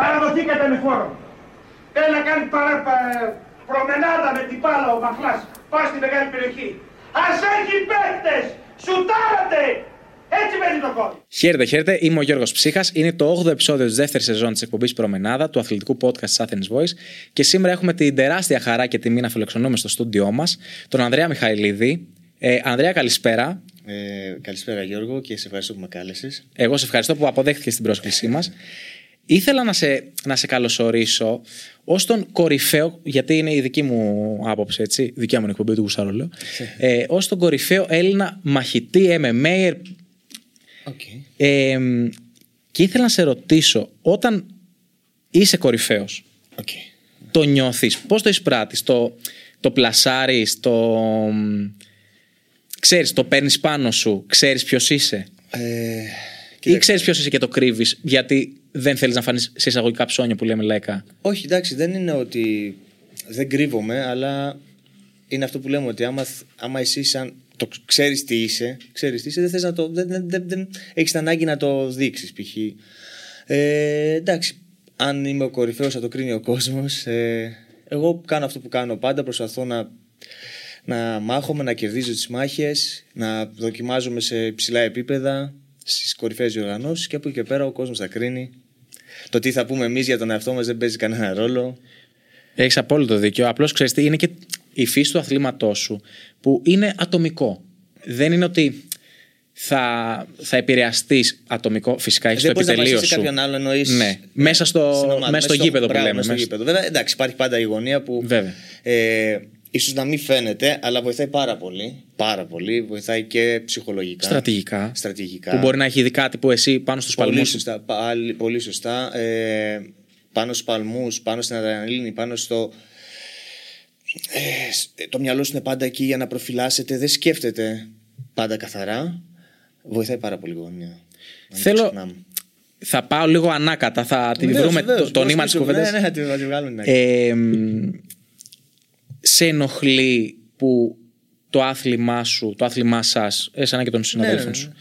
Παραδοθήκατε με φόρο. Θέλει να κάνει παρα, προμενάδα με την πάλα ο Μαχλάς. Πάει στη μεγάλη περιοχή. Ας έχει παίκτες. Σουτάρατε. Έτσι μένει το κόμμα. Χαίρετε, χαίρετε. Είμαι ο Γιώργος Ψύχας. Είναι το 8ο επεισόδιο της δεύτερης σεζόν της εκπομπής Προμενάδα του αθλητικού podcast της Athens Voice. Και σήμερα έχουμε την τεράστια χαρά και τιμή να φιλοξενούμε στο στούντιό μας τον Ανδρέα Μιχαηλίδη. Ε, Ανδρέα, καλησπέρα. Ε, καλησπέρα Γιώργο και σε ευχαριστώ που με κάλεσες. Εγώ σε ευχαριστώ που αποδέχτηκες την πρόσκλησή μας. Ήθελα να σε, να σε καλωσορίσω ως τον κορυφαίο, γιατί είναι η δική μου άποψη, έτσι, δικιά μου εκπομπή του Γουσάρο λέω, ε, ως τον κορυφαίο Έλληνα μαχητή MMA. Okay. Ε, και ήθελα να σε ρωτήσω, όταν είσαι κορυφαίος, Okay. το νιώθεις, πώς το εισπράττεις, το, το πλασάρεις, το. Ξέρεις, το παίρνεις πάνω σου, ξέρεις ποιος είσαι; Ε, Ή κοίταξε. ξέρεις ποιος είσαι και το κρύβεις, γιατί δεν θέλεις να φανείς σε εισαγωγικά ψώνια που λέμε λέκα. Όχι, εντάξει, δεν είναι ότι δεν κρύβομαι, αλλά είναι αυτό που λέμε ότι άμα, άμα εσύ σαν το ξέρεις τι είσαι, ξέρεις τι είσαι, δεν, θες να το, δεν, δεν, δεν, δεν έχεις την ανάγκη να το δείξεις π.χ. Ε, εντάξει, αν είμαι ο κορυφαίος θα το κρίνει ο κόσμος. Ε, εγώ κάνω αυτό που κάνω πάντα, προσπαθώ να, να μάχομαι, να κερδίζω τις μάχες, να δοκιμάζομαι σε υψηλά επίπεδα, στις κορυφαίες διοργανώσεις και από εκεί και πέρα ο κόσμος θα κρίνει. Το τι θα πούμε εμείς για τον εαυτό μας δεν παίζει κανένα ρόλο. Έχεις απόλυτο δίκιο. Απλώς ξέρεις τι, είναι και η φύση του αθλήματός σου που είναι ατομικό. Δεν είναι ότι θα, θα επηρεαστείς ατομικό. Φυσικά έχεις το δεν μπορείς να επιτελείο βασίσεις σου. κάποιον άλλον εννοείς. Ναι. Μέσα στο- μέσα στο γήπεδο που λέμε, Μέσα στο μέσα- γήπεδο. Βέβαια, εντάξει, υπάρχει πάντα η γωνία που. Βέβαια. Ε, ίσως να μην φαίνεται, αλλά βοηθάει πάρα πολύ. Πάρα πολύ. Βοηθάει και ψυχολογικά. Στρατηγικά. Στρατηγικά. Που μπορεί να έχει δει κάτι που εσύ πάνω στους Πολύ παλμούς. σωστά. Πάλι, πολύ σωστά. Ε, πάνω στους παλμούς, πάνω στην αδρεναλίνη, πάνω στο. Ε, σ- το μυαλό σου είναι πάντα εκεί για να προφυλάσσεται. Δεν σκέφτεται πάντα καθαρά. Βοηθάει πάρα πολύ η γωνία. Να μην Θέλω- το ξεχνάμε. Θα πάω λίγο ανάκατα. Θα τη Βεβαίως, βρούμε βεβαίως, το, το πώς νήμα της πίσω, κουβέντας. Ναι, ναι, να τη να τη βγάλουμε. Ναι. Ε, μ, σε ενοχλεί που το άθλημά σου, το άθλημά σας, εσένα και των συναδέλφων ναι, ναι. σου,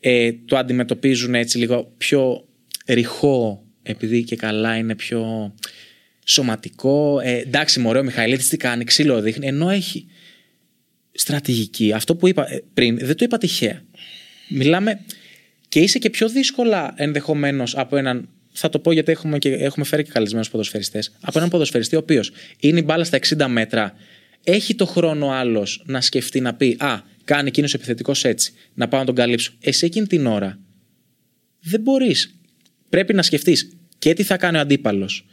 ε, το αντιμετωπίζουν έτσι λίγο πιο ρηχό, επειδή και καλά είναι πιο σωματικό. Ε, εντάξει, μωρέ, ο Μιχαηλίδης τι κάνει, ξύλο δείχνει, ενώ έχει στρατηγική. Αυτό που είπα ε, πριν, δεν το είπα τυχαία. Μιλάμε και είσαι και πιο δύσκολα ενδεχομένως από έναν. Θα το πω γιατί έχουμε, και, έχουμε φέρει και καλεσμένους ποδοσφαιριστές. Από έναν ποδοσφαιριστή ο οποίος είναι η μπάλα στα 60 μέτρα, έχει το χρόνο άλλος να σκεφτεί να πει Α, κάνει εκείνος επιθετικός έτσι, να πάω να τον καλύψω. Εσύ εκείνη την ώρα δεν μπορείς. Πρέπει να σκεφτείς και τι θα κάνει ο αντίπαλος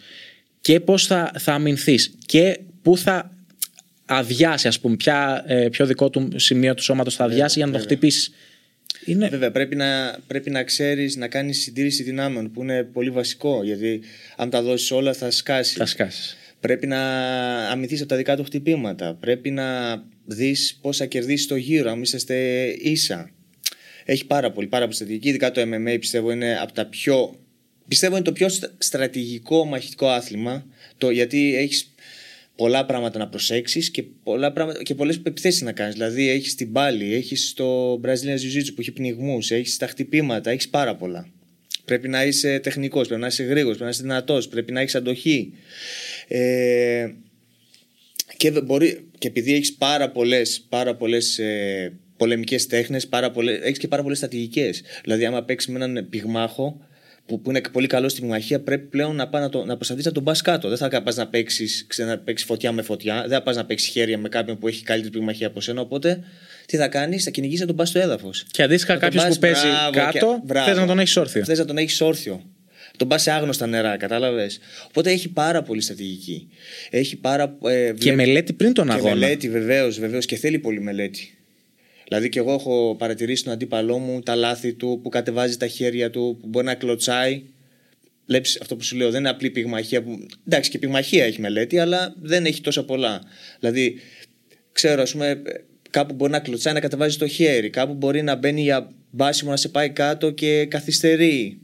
και πώς θα, θα αμυνθείς και πού θα αδειάσει, ας πούμε, ποια, ε, ποιο δικό του σημείο του σώματος θα αδειάσει για να το χτυπήσεις. Είναι... Βέβαια, πρέπει να, πρέπει να ξέρεις να κάνεις συντήρηση δυνάμεων που είναι πολύ βασικό. Γιατί αν τα δώσεις όλα θα σκάσεις. Θα σκάσεις. Πρέπει να αμυνθεί από τα δικά του χτυπήματα. Πρέπει να δεις πώς θα κερδίσεις το γύρο, αν είσαστε ίσα. Έχει πάρα πολύ, πάρα πολύ στρατηγική. Ειδικά το MMA πιστεύω είναι από τα πιο. Πιστεύω είναι το πιο στρα- στρατηγικό μαχητικό άθλημα. Το, γιατί έχεις πολλά πράγματα να προσέξεις και, πολλά πράγματα, και πολλές επιθέσεις να κάνεις. Δηλαδή, έχεις την πάλη, έχεις το Brazilian Jiu-Jitsu που έχει πνιγμούς, έχεις τα χτυπήματα, έχεις πάρα πολλά. Πρέπει να είσαι τεχνικός, πρέπει να είσαι γρήγορος, πρέπει να είσαι δυνατός, πρέπει να έχεις αντοχή. Ε, και, δεν μπορεί, και επειδή έχεις πάρα πολλές πάρα πολλές, ε, πολεμικές τέχνες, έχεις και πάρα πολλές στρατηγικές. Δηλαδή, άμα παίξεις με έναν πυγμάχο που, που είναι πολύ καλό στη πυγμαχία, πρέπει πλέον να, πάει να, το, να προσπαθήσει να τον πας κάτω. Δεν θα πα να παίξεις να παίξεις φωτιά με φωτιά, δεν θα πας να παίξεις χέρια με κάποιον που έχει καλύτερη πυγμαχία από σένα. Οπότε, τι θα κάνεις, θα κυνηγήσεις να τον πας στο έδαφος. Και αντίστοιχα, κάποιος που παίζει κάτω, θες να τον έχεις όρθιο. Θες να τον έχεις όρθιο. Τον πας σε άγνωστα νερά, κατάλαβες. Οπότε έχει πάρα πολύ στρατηγική. Έχει πάρα, ε, Και μελέτη πριν τον και αγώνα. μελέτη, βεβαίως, βεβαίως. Και θέλει πολύ μελέτη. Δηλαδή και εγώ έχω παρατηρήσει τον αντίπαλό μου τα λάθη του που κατεβάζει τα χέρια του, που μπορεί να κλωτσάει. Βλέπεις αυτό που σου λέω, δεν είναι απλή πυγμαχία. Που... Εντάξει, και πυγμαχία έχει μελέτη, αλλά δεν έχει τόσα πολλά. Δηλαδή, ξέρω, ας πούμε, κάπου μπορεί να κλωτσάει να κατεβάζει το χέρι, κάπου μπορεί να μπαίνει για μπάσιμο να σε πάει κάτω και καθυστερεί.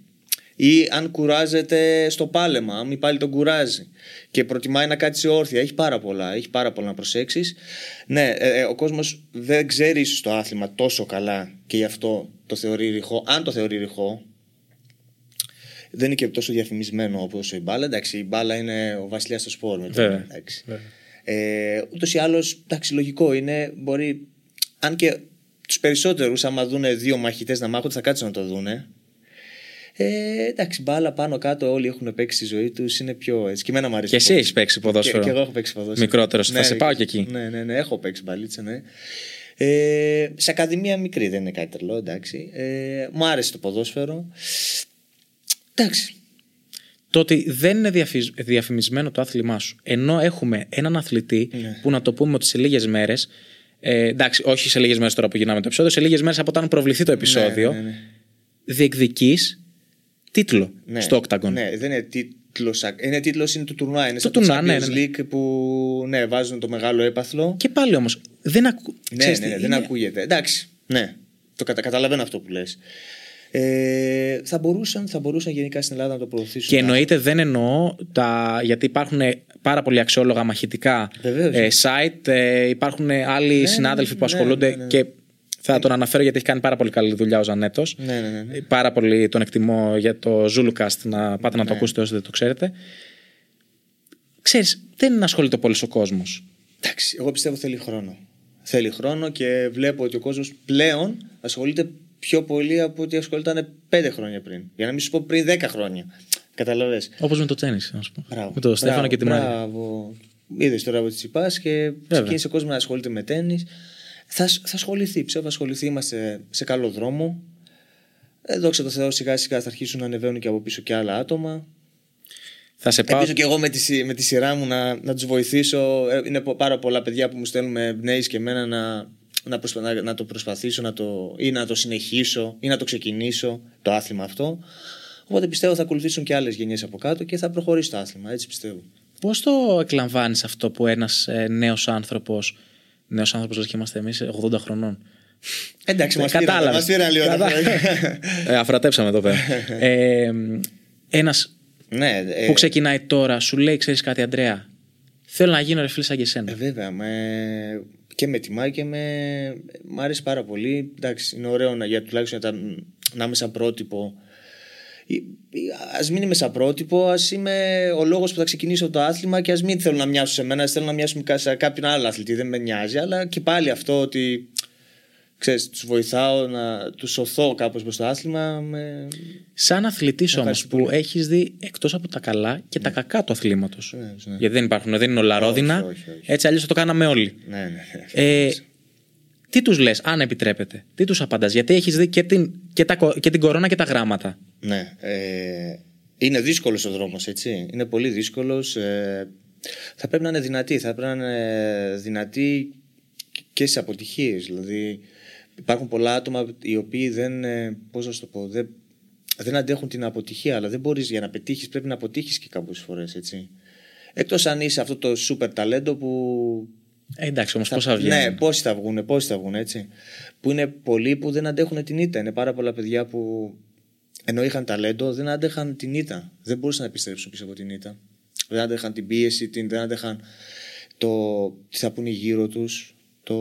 Ή αν κουράζεται στο πάλεμα, αν πάλι τον κουράζει και προτιμάει να κάτσει όρθια. Έχει πάρα πολλά, έχει πάρα πολλά να προσέξεις. Ναι, ε, ε, ο κόσμος δεν ξέρει ίσως το άθλημα τόσο καλά και γι' αυτό το θεωρεί ρηχό. Αν το θεωρεί ρηχό, δεν είναι και τόσο διαφημισμένο όπως η μπάλα. Εντάξει, η μπάλα είναι ο βασιλιάς στο σπορ. με το- Βέβαια. εντάξει. Βέβαια. Ε, Ούτως ή άλλως, εντάξει, λογικό είναι. Μπορεί, αν και τους περισσότερους, άμα δουν δύο μαχητές να μάχονται, θα κάτσουν να το δούνε. Ε, εντάξει, μπάλα πάνω κάτω, όλοι έχουν παίξει τη ζωή τους. Είναι πιο έτσι. Και εμένα μου αρέσει. Και εσύ πολύ. έχεις παίξει ποδόσφαιρο. Και, και εγώ έχω παίξει ποδόσφαιρο. Μικρότερος, θα σε πάω και εκεί. Ναι, ναι, ναι, έχω παίξει μπαλίτσα, ναι. Ε, σε ακαδημία μικρή δεν είναι κάτι τρελό, εντάξει. Ε, μου άρεσε το ποδόσφαιρο. Εντάξει. Το ότι δεν είναι διαφυ- διαφημισμένο το άθλημά σου. Ενώ έχουμε έναν αθλητή Ναι. που να το πούμε ότι σε λίγες μέρες. Ε, εντάξει, όχι σε λίγες μέρες τώρα που γυρνάμε το επεισόδιο, σε λίγες μέρες από όταν προβληθεί το επεισόδιο, Ναι, ναι, ναι. Διεκδικεί τίτλο Ναι. στο Octagon. Ναι, δεν είναι τίτλος. Είναι τίτλος είναι του τουρνουά. Είναι Το σαν το τουρνουά, ναι, Champions ναι, ναι. League που ναι, βάζουν το μεγάλο έπαθλο. Και πάλι όμως. Δεν, ακου... Ναι, ξέρεις ναι, τι, ναι, δεν είναι- ακούγεται. Εντάξει. Ναι, το κατα, καταλαβαίνω αυτό που λες. Ε, θα, μπορούσαν, θα μπορούσαν γενικά στην Ελλάδα να το προωθήσουν. Και εννοείται δεν εννοώ τα. Γιατί υπάρχουν πάρα πολλοί αξιόλογα μαχητικά Βεβαίως. ε, site, ε, υπάρχουν άλλοι συνάδελφοι που ναι, ασχολούνται ναι, ναι. και θα τον αναφέρω γιατί έχει κάνει πάρα πολύ καλή δουλειά ο Ζανέτος. Ναι, ναι, ναι, ναι. Πάρα πολύ τον εκτιμώ για το Zulcast να πάτε Ναι. να το ακούσετε όσοι δεν το ξέρετε. Ξέρεις, δεν ασχολείται πολύ ο κόσμος. Εντάξει, εγώ πιστεύω θέλει χρόνο. Θέλει χρόνο και βλέπω ότι ο κόσμος πλέον ασχολείται πιο πολύ από ότι ασχολιόταν πέντε χρόνια πριν. Για να μην σου πω πριν 10 χρόνια. Καταλαβες. Όπως με το τέννη, να σου πω. Μπράβο. Με τον Στέφανο Μπράβο, και τη Μάρια. Μπράβο. Είδες τώρα από τη Τσιπάς και ξεκίνησε ο κόσμος να ασχολείται με τέννη. Θα, θα ασχοληθεί, πιστεύω θα ασχοληθεί. Είμαστε σε καλό δρόμο. Ε, δόξα τω Θεώ, σιγά σιγά θα αρχίσουν να ανεβαίνουν και από πίσω και άλλα άτομα. Θα σε πάω. Ελπίζω και εγώ με τη, συ- με τη σειρά μου να, να τους βοηθήσω. Ε, Είναι πο- πάρα πολλά παιδιά που μου στέλνουν με εμπνέεις και εμένα να, να, προσπα- να, να το προσπαθήσω να το, ή να το συνεχίσω ή να το ξεκινήσω το άθλημα αυτό. Οπότε πιστεύω θα ακολουθήσουν και άλλες γενιές από κάτω και θα προχωρήσει το άθλημα. Έτσι πιστεύω. Πώς το εκλαμβάνεις αυτό που ένας ε, νέος άνθρωπος. Νέος άνθρωπος, δεν είμαστε εμείς 80 χρονών. Εντάξει, μας πήραν, Κατάλαβες. μας πήραν λίγο τα Κατα- χρόνια. ε, αφρατέψαμε εδώ πέρα. ε, ένας ναι, ε, που ξεκινάει τώρα σου λέει: Ξέρεις κάτι, Αντρέα; Θέλω να γίνω ρε φίλε σαν και εσένα. Ε, βέβαια, με... και με τιμάει και με... μ' άρεσε πάρα πολύ. Εντάξει, είναι ωραίο να, για τουλάχιστον για τα... να είμαι σαν πρότυπο. Α μην είμαι σαν πρότυπο, ας είμαι ο λόγος που θα ξεκινήσω το άθλημα και ας μην θέλω να μοιάσω σε μένα, θέλω να μοιάσω σε κάποιον άλλο αθλητή. Δεν με νοιάζει, αλλά και πάλι αυτό ότι ξέρεις, τους βοηθάω να τους σωθώ κάπως προς το άθλημα με... Σαν αθλητής όμως Ευχαριστώ που πολύ. έχεις δει εκτός από τα καλά και τα κακά του αθλήματος. Ναι, ναι. Γιατί δεν υπάρχουν, δεν είναι ολαρόδινα. Όχι, όχι, όχι. Έτσι αλλιώς το κάναμε όλοι. ναι, ναι. Ε, τι τους λες, αν επιτρέπετε, τι τους απαντάς, Γιατί έχεις δει και την, και, τα, κο- και την κορώνα και τα γράμματα. Ναι. Ε, είναι δύσκολος ο δρόμος, έτσι. Είναι πολύ δύσκολος. Ε, θα πρέπει να είναι δυνατή. Θα πρέπει να είναι δυνατή και σε αποτυχίες. Δηλαδή υπάρχουν πολλά άτομα οι οποίοι δεν, ε, πώς να σου το πω, δεν, δεν αντέχουν την αποτυχία. Αλλά δεν μπορείς για να πετύχεις πρέπει να αποτύχεις και κάποιες φορές, έτσι. Εκτός αν είσαι αυτό το σούπερ ταλέντο που Ε, εντάξει, όμως θα- πώ θα βγαίνει. Ναι, πόσοι θα βγουν, πόσοι θα βγουν, έτσι. Που είναι πολλοί που δεν αντέχουν την ήττα. Είναι πάρα πολλά παιδιά που ενώ είχαν ταλέντο δεν αντέχαν την ήττα. Δεν μπορούσαν να επιστρέψουν πίσω από την ήττα. Δεν αντέχαν την πίεση, την, δεν αντέχαν το τι θα πούνε γύρω τους, το,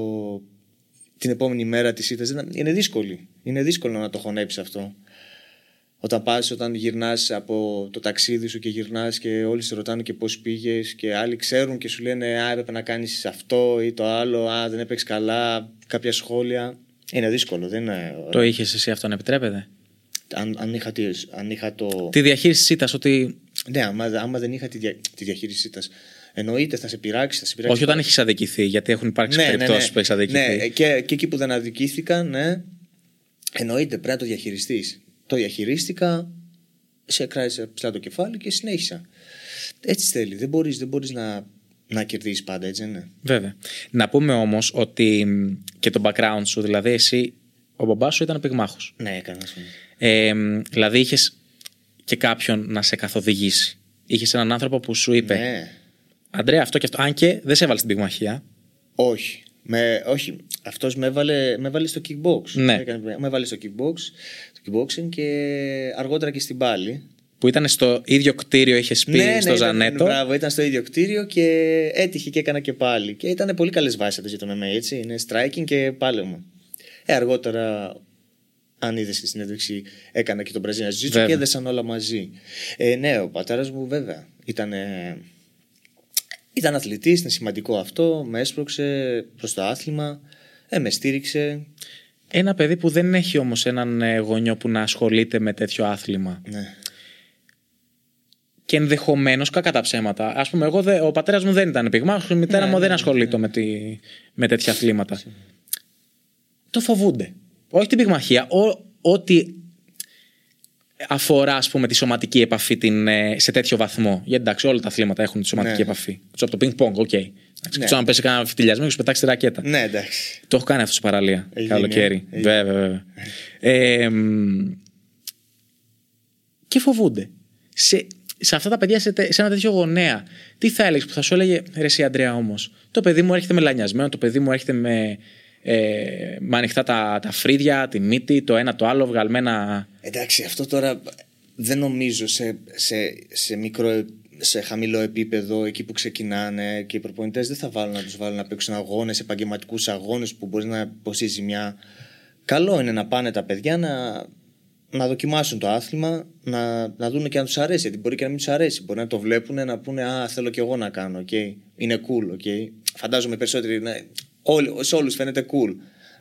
την επόμενη μέρα της ήττας. Είναι δύσκολη. Είναι δύσκολο να το χωνέψει αυτό. Όταν πας, όταν γυρνάς από το ταξίδι σου και γυρνάς και όλοι σε ρωτάνε και πώς πήγες και άλλοι ξέρουν και σου λένε «Α, έπρεπε να κάνεις αυτό ή το άλλο, α, δεν έπαιξε καλά», κάποια σχόλια. Είναι δύσκολο, δεν είναι... Το είχες εσύ αυτό να επιτρέπεται; Αν, αν, είχα, τι- αν είχα το... Τη διαχείριση της ήττας, ότι. Ναι, άμα, άμα δεν είχα τη, δια, τη διαχείρισή της, εννοείται θα σε πειράξει, θα σε πειράξει. Όχι όταν έχεις αδικηθεί, γιατί έχουν υπάρξει ναι, ναι, περιπτώσεις ναι. που έχεις αδικηθεί. Ναι, και, και εκεί που δεν αδικήθηκα, ναι, εννοείται πρέπει να το διαχειριστείς. Το διαχειρίστηκα, σε κράτησε ψηλά το κεφάλι και συνέχισα. Έτσι θέλει. Δεν μπορείς, δεν μπορείς να, να κερδίσεις πάντα, έτσι δεν είναι. Βέβαια. Να πούμε όμως ότι μ, και το background σου, δηλαδή εσύ, ο μπαμπάς σου ήταν πυγμάχος. Ναι, έκανα. ας πούμε. Ε, μ, δηλαδή είχες και κάποιον να σε καθοδηγήσει. Είχες έναν άνθρωπο που σου είπε: Ναι. Αντρέα, αυτό και αυτό. Αν και δεν σε έβαλε στην πυγμαχία. Όχι. Με, όχι. Αυτός με έβαλε, με έβαλε στο kickbox. Ναι. Έκανε- με έβαλε στο kickbox, στο kickboxing και αργότερα και στην πάλι. Που ήταν στο ίδιο κτίριο, είχε πει στο ήταν- Ζανέτο. Ναι, Μπράβο, ήταν στο ίδιο κτίριο και έτυχε και έκανα και πάλι. Και ήταν πολύ καλές βάσεις αυτές για το MMA, έτσι. Είναι striking και πάλεμα. Ε, αργότερα, Αν είδες στη συνέντευξη, έκανα και τον Brazilian Jiu-Jitsu Βέβαια. και έδεσαν όλα μαζί. Ε, ναι, ο πατέρας μου βέβαια ήταν. Ήταν αθλητής, είναι σημαντικό αυτό. Με έσπρωξε προς το άθλημα. Ε, με στήριξε. Ένα παιδί που δεν έχει όμως έναν ε, γονιό που να ασχολείται με τέτοιο άθλημα. Ναι. Και ενδεχομένως, κακά τα ψέματα. Α πούμε, εγώ δε, ο πατέρας μου δεν ήταν πυγμάχος, η μητέρα Ναι, μου ναι, δεν ναι, ασχολείται με, τη, με τέτοια αθλήματα. Το φοβούνται. Όχι την πυγμαχία, ό, ό,τι αφορά ας πούμε, τη σωματική επαφή την, ε, σε τέτοιο βαθμό. Γιατί εντάξει, όλα τα αθλήματα έχουν τη σωματική Ναι. επαφή. Ξέρω από το πινγκ-πονγκ, OK. Okay. Ναι. Ξέρω αν πέσει κανένα φιτιλιασμό και σου πετάξει τη ρακέτα. Ναι, εντάξει. Το έχω κάνει αυτό σε παραλία. Έχει καλοκαίρι. γίνει, ε. Έχει. Βέβαια, βέβαια. Ε, μ, και φοβούνται. Σε, σε αυτά τα παιδιά, σε, τε- σε ένα τέτοιο γονέα, τι θα έλεγες που θα σου έλεγε Ρε εσύ Αντρέα όμως. Το παιδί μου έρχεται με λανιασμένο, το παιδί μου έρχεται με, ε, με ανοιχτά τα, τα φρύδια, τη μύτη, το ένα το άλλο, βγαλμένα. Εντάξει, αυτό τώρα δεν νομίζω σε, σε, σε μικρό σε χαμηλό επίπεδο, εκεί που ξεκινάνε και οι προπονητές δεν θα βάλουν να τους βάλουν να παίξουν αγώνες, επαγγελματικούς αγώνες που μπορείς να υποστεί ζημιά. Καλό είναι να πάνε τα παιδιά να, να δοκιμάσουν το άθλημα, να, να δουν και αν τους αρέσει. Γιατί μπορεί και να μην τους αρέσει. Μπορεί να το βλέπουν, να πούνε Α, θέλω κι εγώ να κάνω. Okay. Είναι cool. Okay. Φαντάζομαι περισσότεροι. Να, όλοι, σε όλους φαίνεται cool.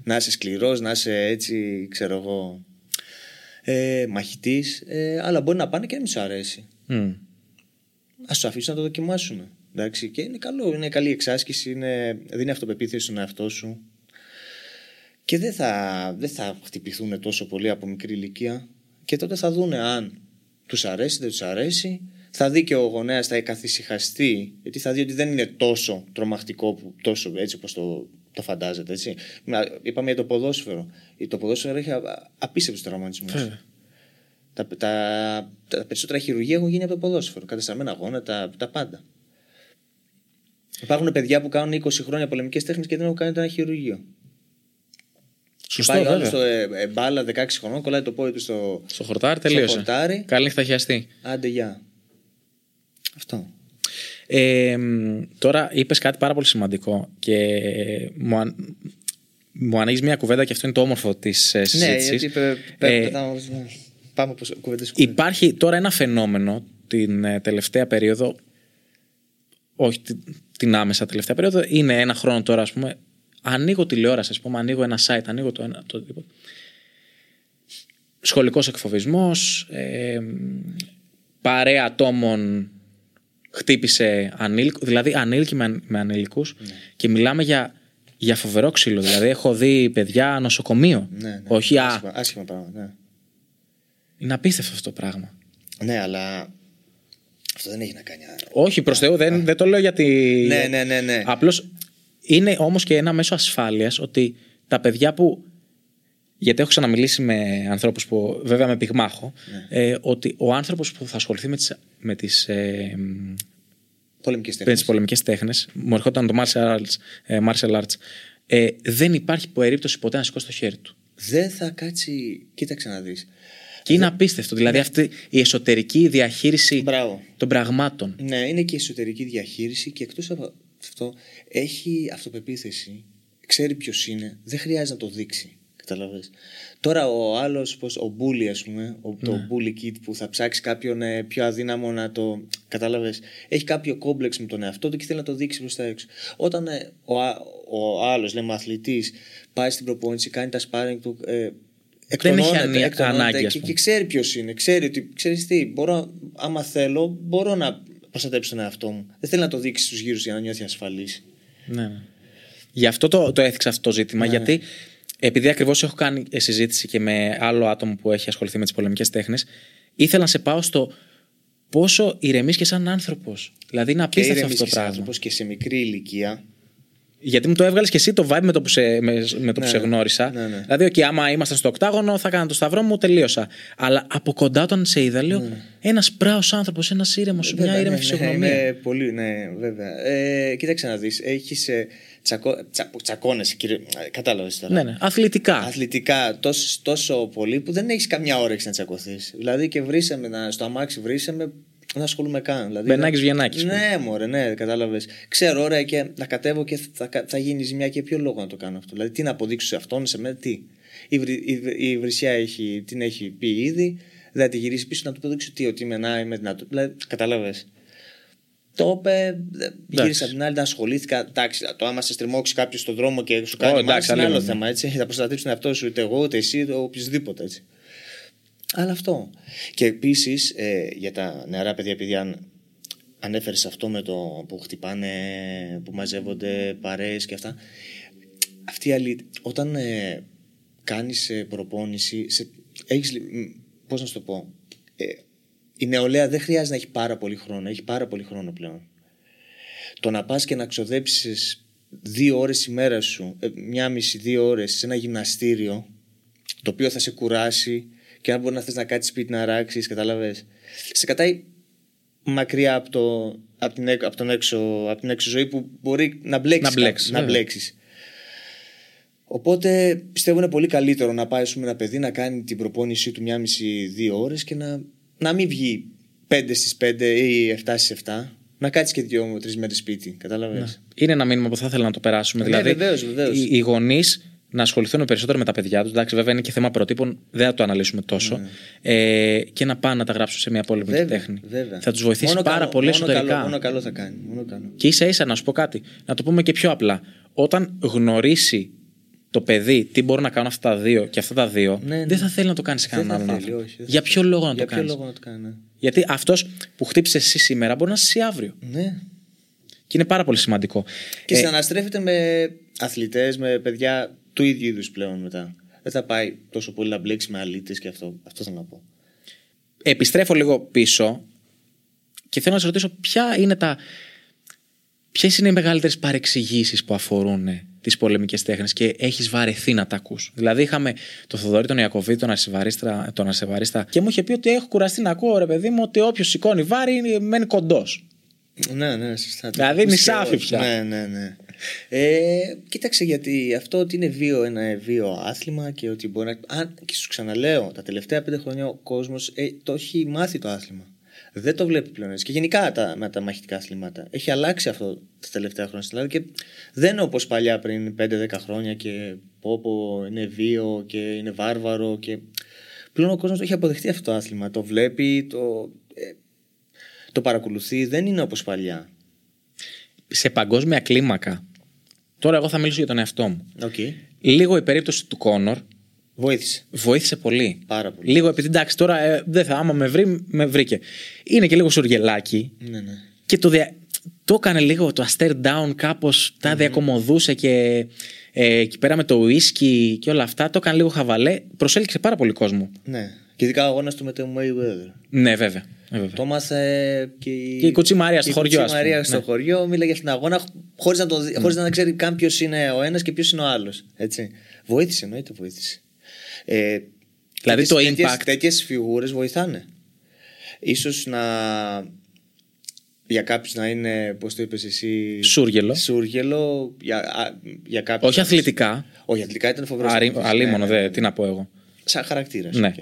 Να είσαι σκληρός, να είσαι έτσι, ξέρω εγώ, ε, μαχητής. Ε, αλλά μπορεί να πάνε και να μην σου αρέσει. Μμ. Α τους αφήσουν να το δοκιμάσουν. Εντάξει, και είναι καλό, είναι καλή εξάσκηση, είναι, δίνει αυτοπεποίθηση στον εαυτό σου. Και δεν θα, δεν θα χτυπηθούν τόσο πολύ από μικρή ηλικία. Και τότε θα δούνε αν τους αρέσει, δεν τους αρέσει. Θα δει και ο γονέας, θα καθησυχαστεί, γιατί θα δει ότι δεν είναι τόσο τρομακτικό, που, τόσο έτσι όπως το, το φαντάζεται. Έτσι. Μα, Είπαμε για το ποδόσφαιρο. Το ποδόσφαιρο έχει απίστευτου τραυματισμού. Βέβαια. Τα, τα, τα περισσότερα χειρουργία έχουν γίνει από το ποδόσφαιρο. Κατεστραμμένα γόνατα, τα πάντα. Υπάρχουν παιδιά που κάνουν 20 χρόνια πολεμικές τέχνες και δεν έχουν κάνει ούτε ένα χειρουργείο. Σωστό, Πάει ο άλλος βέβαια. στο ε, ε, μπάλα 16 χρονών, κολλάει το πόδι του στο. Στο χορτάρι τελείωσε. χορτάρι. Καλή νύχτα χιαστή. Άντε, γεια. Αυτό. Ε, μ, τώρα είπες κάτι πάρα πολύ σημαντικό και μου, αν- μου ανοίγεις μια κουβέντα και αυτό είναι το όμορφο της ε, Ναι, συζήτησης. γιατί πε- πε- πετάω- πάμε από κουβέντε Υπάρχει τώρα ένα φαινόμενο την ε, τελευταία περίοδο, όχι την, την άμεσα τελευταία περίοδο, είναι ένα χρόνο τώρα, ας πούμε, ανοίγω τηλεόραση, ας πούμε, ανοίγω ένα site, ανοίγω το ένα, το οτιδήποτε. Σχολικός εκφοβισμός, ε, παρέα ατόμων χτύπησε ανήλικο, δηλαδή ανήλικοι με, με ανήλικους και μιλάμε για, για φοβερό ξύλο. Δηλαδή έχω δει παιδιά νοσοκομείο. Ναι, ναι. Όχι, α, άσχημα, άσχημα πράγματα. Ναι. είναι απίστευτο αυτό το πράγμα. ναι, αλλά αυτό δεν έχει να κάνει. Όχι, προς Θεού, δεν, δεν το λέω γιατί. Ναι, ναι, ναι, ναι. Απλώς είναι όμως και ένα μέσο ασφάλειας ότι τα παιδιά που. Γιατί έχω ξαναμιλήσει με ανθρώπους που. βέβαια με πυγμάχο. Ναι. Ε, ότι ο άνθρωπος που θα ασχοληθεί με τις με τις, ε, Πολεμικές με τέχνε. τις πολεμικές τέχνες, μου ερχόταν το martial arts, ε, martial arts ε, δεν υπάρχει περίπτωση ποτέ να σηκώσει το χέρι του. Δεν θα κάτσει. Κοίταξε να δεις. Και είναι απίστευτο. Δηλαδή αυτή η εσωτερική διαχείριση Ναι. Μπράβο. των πραγμάτων. Ναι, είναι και η εσωτερική διαχείριση και εκτός από αυτό έχει αυτοπεποίθηση, ξέρει ποιος είναι, δεν χρειάζεται να το δείξει. Καταλαβες. Τώρα ο άλλος, πώς, ο bully ας πούμε, ο, το Ναι. bully kid που θα ψάξει κάποιον ε, πιο αδύναμο να το... Κατάλαβες. Έχει κάποιο κόμπλεξ με τον εαυτό του και θέλει να το δείξει προς τα έξω. Όταν ε, ο, α- ο άλλος, λέμε αθλητής, πάει στην προπόνηση, κάνει τα sparring του... Ε, Δεν έχει εκτονώνεται, ανή- εκτονώνεται ανάγκη, ας και, πούμε. και ξέρει ποιος είναι. Ξέρει ότι, ξέρεις τι, μπορώ, άμα θέλω, μπορώ να προστατέψω τον εαυτό μου. Δεν θέλει να το δείξει στους γύρους για να νιώθει ασφαλής. Ναι, ναι. Γι' αυτό το, το έθιξα αυτό το ζήτημα, Ναι. γιατί επειδή ακριβώς έχω κάνει ε, συζήτηση και με άλλο άτομο που έχει ασχοληθεί με τις πολεμικές τέχνες, ήθελα να σε πάω στο πόσο ηρεμείς και σαν άνθρωπος. Δηλαδή είναι Και απίστευτο ήρεμη αυτό το και πράγμα. άνθρωπος και σε μικρή ηλικία. Γιατί μου το έβγαλες και εσύ το vibe με το που σε, με, με το που Ναι, σε γνώρισα. ναι, ναι. Δηλαδή, okay, άμα ήμασταν στο οκτάγωνο, θα έκανα το σταυρό μου, τελείωσα. Αλλά από κοντά όταν σε είδα, λέω ένας πράος άνθρωπος, ένας ήρεμος, μια Βέβαια, ήρεμη ναι, φυσιογνωμία. Ναι, είναι πολύ, ναι, βέβαια. Ε, κοίταξε να δεις. Έχεις ε, τσακώ, τσα, τσακώνεσαι, κύριε. ε, Κατάλαβες τώρα. Ναι, ναι. Αθλητικά. Αθλητικά τόσο, τόσο πολύ που δεν έχεις καμιά όρεξη να τσακωθείς. Δηλαδή και βρήσαμε να, στο αμάξι, βρήσαμε δεν ασχολούμαι καν. Δηλαδή, Μπενάκης Βιεννάκης, Ναι, μωρέ, ναι, κατάλαβες. Ξέρω, ωραία, και να κατέβω και θα, θα γίνει ζημιά και ποιο λόγο να το κάνω αυτό. Δηλαδή, τι να αποδείξω σε αυτόν, σε μένα, τι. Η, βρυ- η, βρυ- η Βρυσιά έχει, την έχει πει ήδη. Δεν θα τη γυρίσει πίσω να του αποδείξει τι, ότι είμαι να είμαι δυνατό. Δηλαδή, κατάλαβες. Το είπε, δε- γύρισα από την άλλη, δεν ασχολήθηκα. Εντάξει, το άμα σε στριμώξει κάποιος στον δρόμο και σου κάνει Ω, oh, εντάξει, είναι άλλο άλλο είναι. θέμα. Έτσι. Θα προστατεύσει τον εαυτό σου είτε εγώ, είτε εσύ, είτε οποιοδήποτε. Έτσι. Αλλά αυτό. Και επίσης ε, για τα νεαρά παιδιά, επειδή αν ανέφερε αυτό με το που χτυπάνε, που μαζεύονται παρέες και αυτά. Αυτή η αλήθεια, όταν ε, κάνεις ε, προπόνηση, σε, έχεις, λι- μ, πώς να σου το πω, ε, η νεολαία δεν χρειάζεται να έχει πάρα πολύ χρόνο, έχει πάρα πολύ χρόνο πλέον. Το να πας και να ξοδέψεις δύο ώρες η μέρα σου, ε, μια μισή δύο ώρες σε ένα γυμναστήριο, το οποίο θα σε κουράσει και αν μπορεί να θες να κάτσεις σπίτι να ράξεις, κατάλαβες. Σε κατάει μακριά από, το, από, την, έκ- από, τον έξω, από την έξω ζωή που μπορεί να μπλέξεις. Να μπλέξεις, κάπου, να βέβαια. μπλέξεις. Οπότε πιστεύω είναι πολύ καλύτερο να πάει ας πούμε, ένα παιδί να κάνει την προπόνησή του μια μισή-δύο ώρες και να, να μην βγει 5 στις 5 ή 7 στις 7. Να κάτσεις και δύο-τρει μέρες σπίτι. Κατάλαβες. Είναι ένα μήνυμα που θα ήθελα να το περάσουμε. Ναι, δηλαδή, βεβαίως, βεβαίως. οι, οι γονείς να ασχοληθούν περισσότερο με τα παιδιά τους. Εντάξει, βέβαια είναι και θέμα προτύπων, δεν θα το αναλύσουμε τόσο. Ε, και να πάνε να τα γράψουν σε μια πολεμική Ναι. Βέβαια, τέχνη. βέβαια. Θα τους βοηθήσει Μόνο πάρα καλό, πολύ μόνο εσωτερικά. Καλό, μόνο καλό θα κάνει. Μόνο καλό. Και ίσα ίσα να σου πω κάτι, να το πούμε και πιο απλά. Όταν γνωρίσει το παιδί τι μπορούν να κάνουν αυτά τα δύο και αυτά τα δύο, Ναι, ναι. δεν θα θέλει να το κάνεις σε Δεν κανέναν θα άλλον θέλει, άνθρωπο. όχι, δεν Για θα ποιο λόγο να Για το ποιο κάνεις; λόγο να το κάνει. ναι. Γιατί αυτός που χτύπησε εσύ σήμερα μπορεί να είσαι εσύ αύριο. Ναι. Και είναι πάρα πολύ σημαντικό. Και Ε, συναναστρέφεται με αθλητές, με παιδιά του ίδιου είδους πλέον μετά. Δεν θα πάει τόσο πολύ να μπλέξει με αλήτες και αυτό. Αυτό θέλω να πω. επιστρέφω λίγο πίσω και θέλω να σε ρωτήσω ποια είναι τα. Ποιες είναι οι μεγαλύτερες παρεξηγήσεις που αφορούν τις πολεμικές τέχνες και έχεις βαρεθεί να τα ακούς. Δηλαδή, είχαμε τον Θοδωρή, τον Ιακωβίδη, τον Αρσεβαρίστα, τον Αρσεβαρίστα και μου είχε πει ότι έχω κουραστεί να ακούω, ρε παιδί μου, ότι όποιος σηκώνει βάρη μένει κοντός. Ναι, ναι, σωστά. Δηλαδή, Το νησάφι ακούστηκε πια. Ναι, ναι, ναι. Ε, κοίταξε γιατί αυτό ότι είναι βίο, ένα βίο άθλημα και ότι μπορεί να. Αν, και σου ξαναλέω, τα τελευταία πέντε χρόνια ο κόσμος το έχει μάθει το άθλημα. Δεν το βλέπει πλέον έτσι. Και γενικά τα, με τα μαχητικά αθλήματα. Έχει αλλάξει αυτό τα τελευταία χρόνια στην Ελλάδα και δεν είναι όπως παλιά πριν 5-10 χρόνια και πω, πω είναι βίο και είναι βάρβαρο. Και... Πλέον ο κόσμος το έχει αποδεχτεί αυτό το άθλημα. Το βλέπει, το, ε, το παρακολουθεί. Δεν είναι όπως παλιά. Σε παγκόσμια κλίμακα. Τώρα, εγώ θα μιλήσω για τον εαυτό μου. Okay. Λίγο η περίπτωση του Κόνορ Βοήθησε. βοήθησε πολύ. Πάρα πολύ. Λίγο επειδή εντάξει, τώρα ε, δεν θα, άμα με βρει, με βρήκε. Είναι και λίγο σουργελάκι. Ναι, ναι. Και το, δια... το έκανε λίγο το stare down, κάπως τα διακομωδούσε και ε, εκεί πέρα με το whisky και όλα αυτά. Το έκανε λίγο χαβαλέ. Προσέλκυσε πάρα πολύ κόσμο. ναι. Και ειδικά ο αγώνας του με το Mayweather. Ναι, βέβαια. Ε, βέβαια. Το έμαθε και η, Και η Κουτσή Μαρία στο η χωριό, Κουτσή ας πούμε. Μαρία στο Ναι. χωριό μίλαγε για την αγώνα χωρίς να, το, δει- χωρίς να ξέρει καν ποιος είναι ο ένας και ποιος είναι ο άλλος. Βοήθησε, εννοείται βοήθησε. Ε, Δηλαδή το impact. Τέτοιες φιγούρες βοηθάνε. Ίσως να. Για κάποιους να είναι, πώς το είπες εσύ. Σούργελο. Σούργελο. Για, α, για κάποιους Όχι αθλητικά. Όχι, αθλητικά ήταν φοβερός. Αρή- Ναι, Αλίμονο, ναι, ναι. δε, τι να πω εγώ. Σαν χαρακτήρας. Ναι.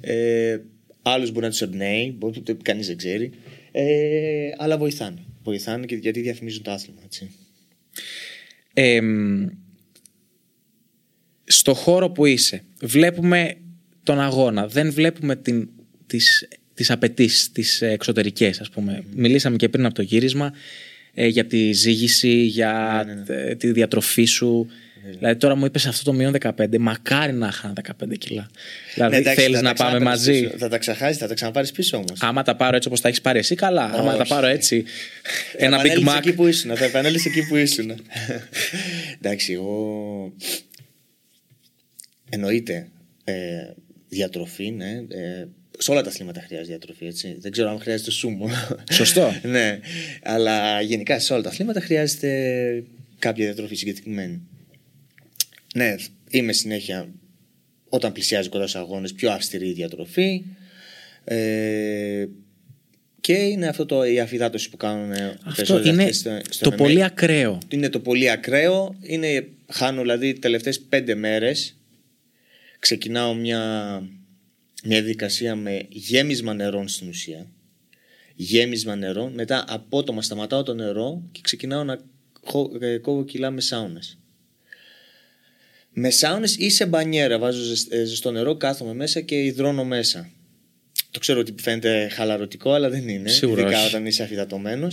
Ε, Άλλους μπορεί να τους εμπνέει, μπορεί να κανείς δεν ξέρει. Ε, αλλά βοηθάνε. Βοηθάνε και γιατί διαφημίζουν το άθλημα. Έτσι. Ε, μ, στο χώρο που είσαι βλέπουμε τον αγώνα δεν βλέπουμε την, τις, τις απαιτήσεις τις εξωτερικές ας πούμε μιλήσαμε και πριν από το γύρισμα ε, για τη ζήγηση για Ναι, ε, τη διατροφή σου δηλαδή τώρα μου είπες αυτό το μείον 15 μακάρι να είχα 15 κιλά δηλαδή Ναι, εντάξει, θέλεις θα να τα πάμε ξαναπάρεις μαζί πίσω. Θα τα ξεχάσεις, θα τα ξαναπάρεις πίσω όμως. άμα τα πάρω έτσι όπως τα έχεις πάρει εσύ καλά άμα τα Όχι. πάρω έτσι ένα Big Επανέλθεις Mac εκεί που ήσουν. Θα επανέλθεις εκεί που ήσουν. Εντάξει, εγώ. Εννοείται. Ε, διατροφή, ναι. Ε, σε όλα τα αθλήματα χρειάζεται διατροφή, έτσι. Δεν ξέρω αν χρειάζεται σούμο. Σωστό. ναι. Αλλά γενικά σε όλα τα αθλήματα χρειάζεται κάποια διατροφή συγκεκριμένη. Ναι, είμαι συνέχεια όταν πλησιάζει κοντά στους αγώνες πιο αυστηρή διατροφή. Ε, και είναι αυτό το, η αφυδάτωση που κάνουν ε, αυτό περισσότεροι είναι αθλητές στο- στο το MMA. πολύ ακραίο Είναι το πολύ ακραίο. Είναι, χάνω δηλαδή τελευταίες πέντε μέρες. Ξεκινάω μια, μια διαδικασία με γέμισμα νερών στην ουσία. Γέμισμα νερών. Μετά απότομα σταματάω το νερό και ξεκινάω να χω- ε, κόβω κιλά με σάουνες. Με σάουνες ή σε μπανιέρα. Βάζω ζεσ- ε, ζεστό νερό, κάθομαι μέσα και υδρώνω μέσα. Το ξέρω ότι φαίνεται χαλαρωτικό, αλλά δεν είναι. Σίγουρα ειδικά όχι. όταν είσαι αφιδατωμένο.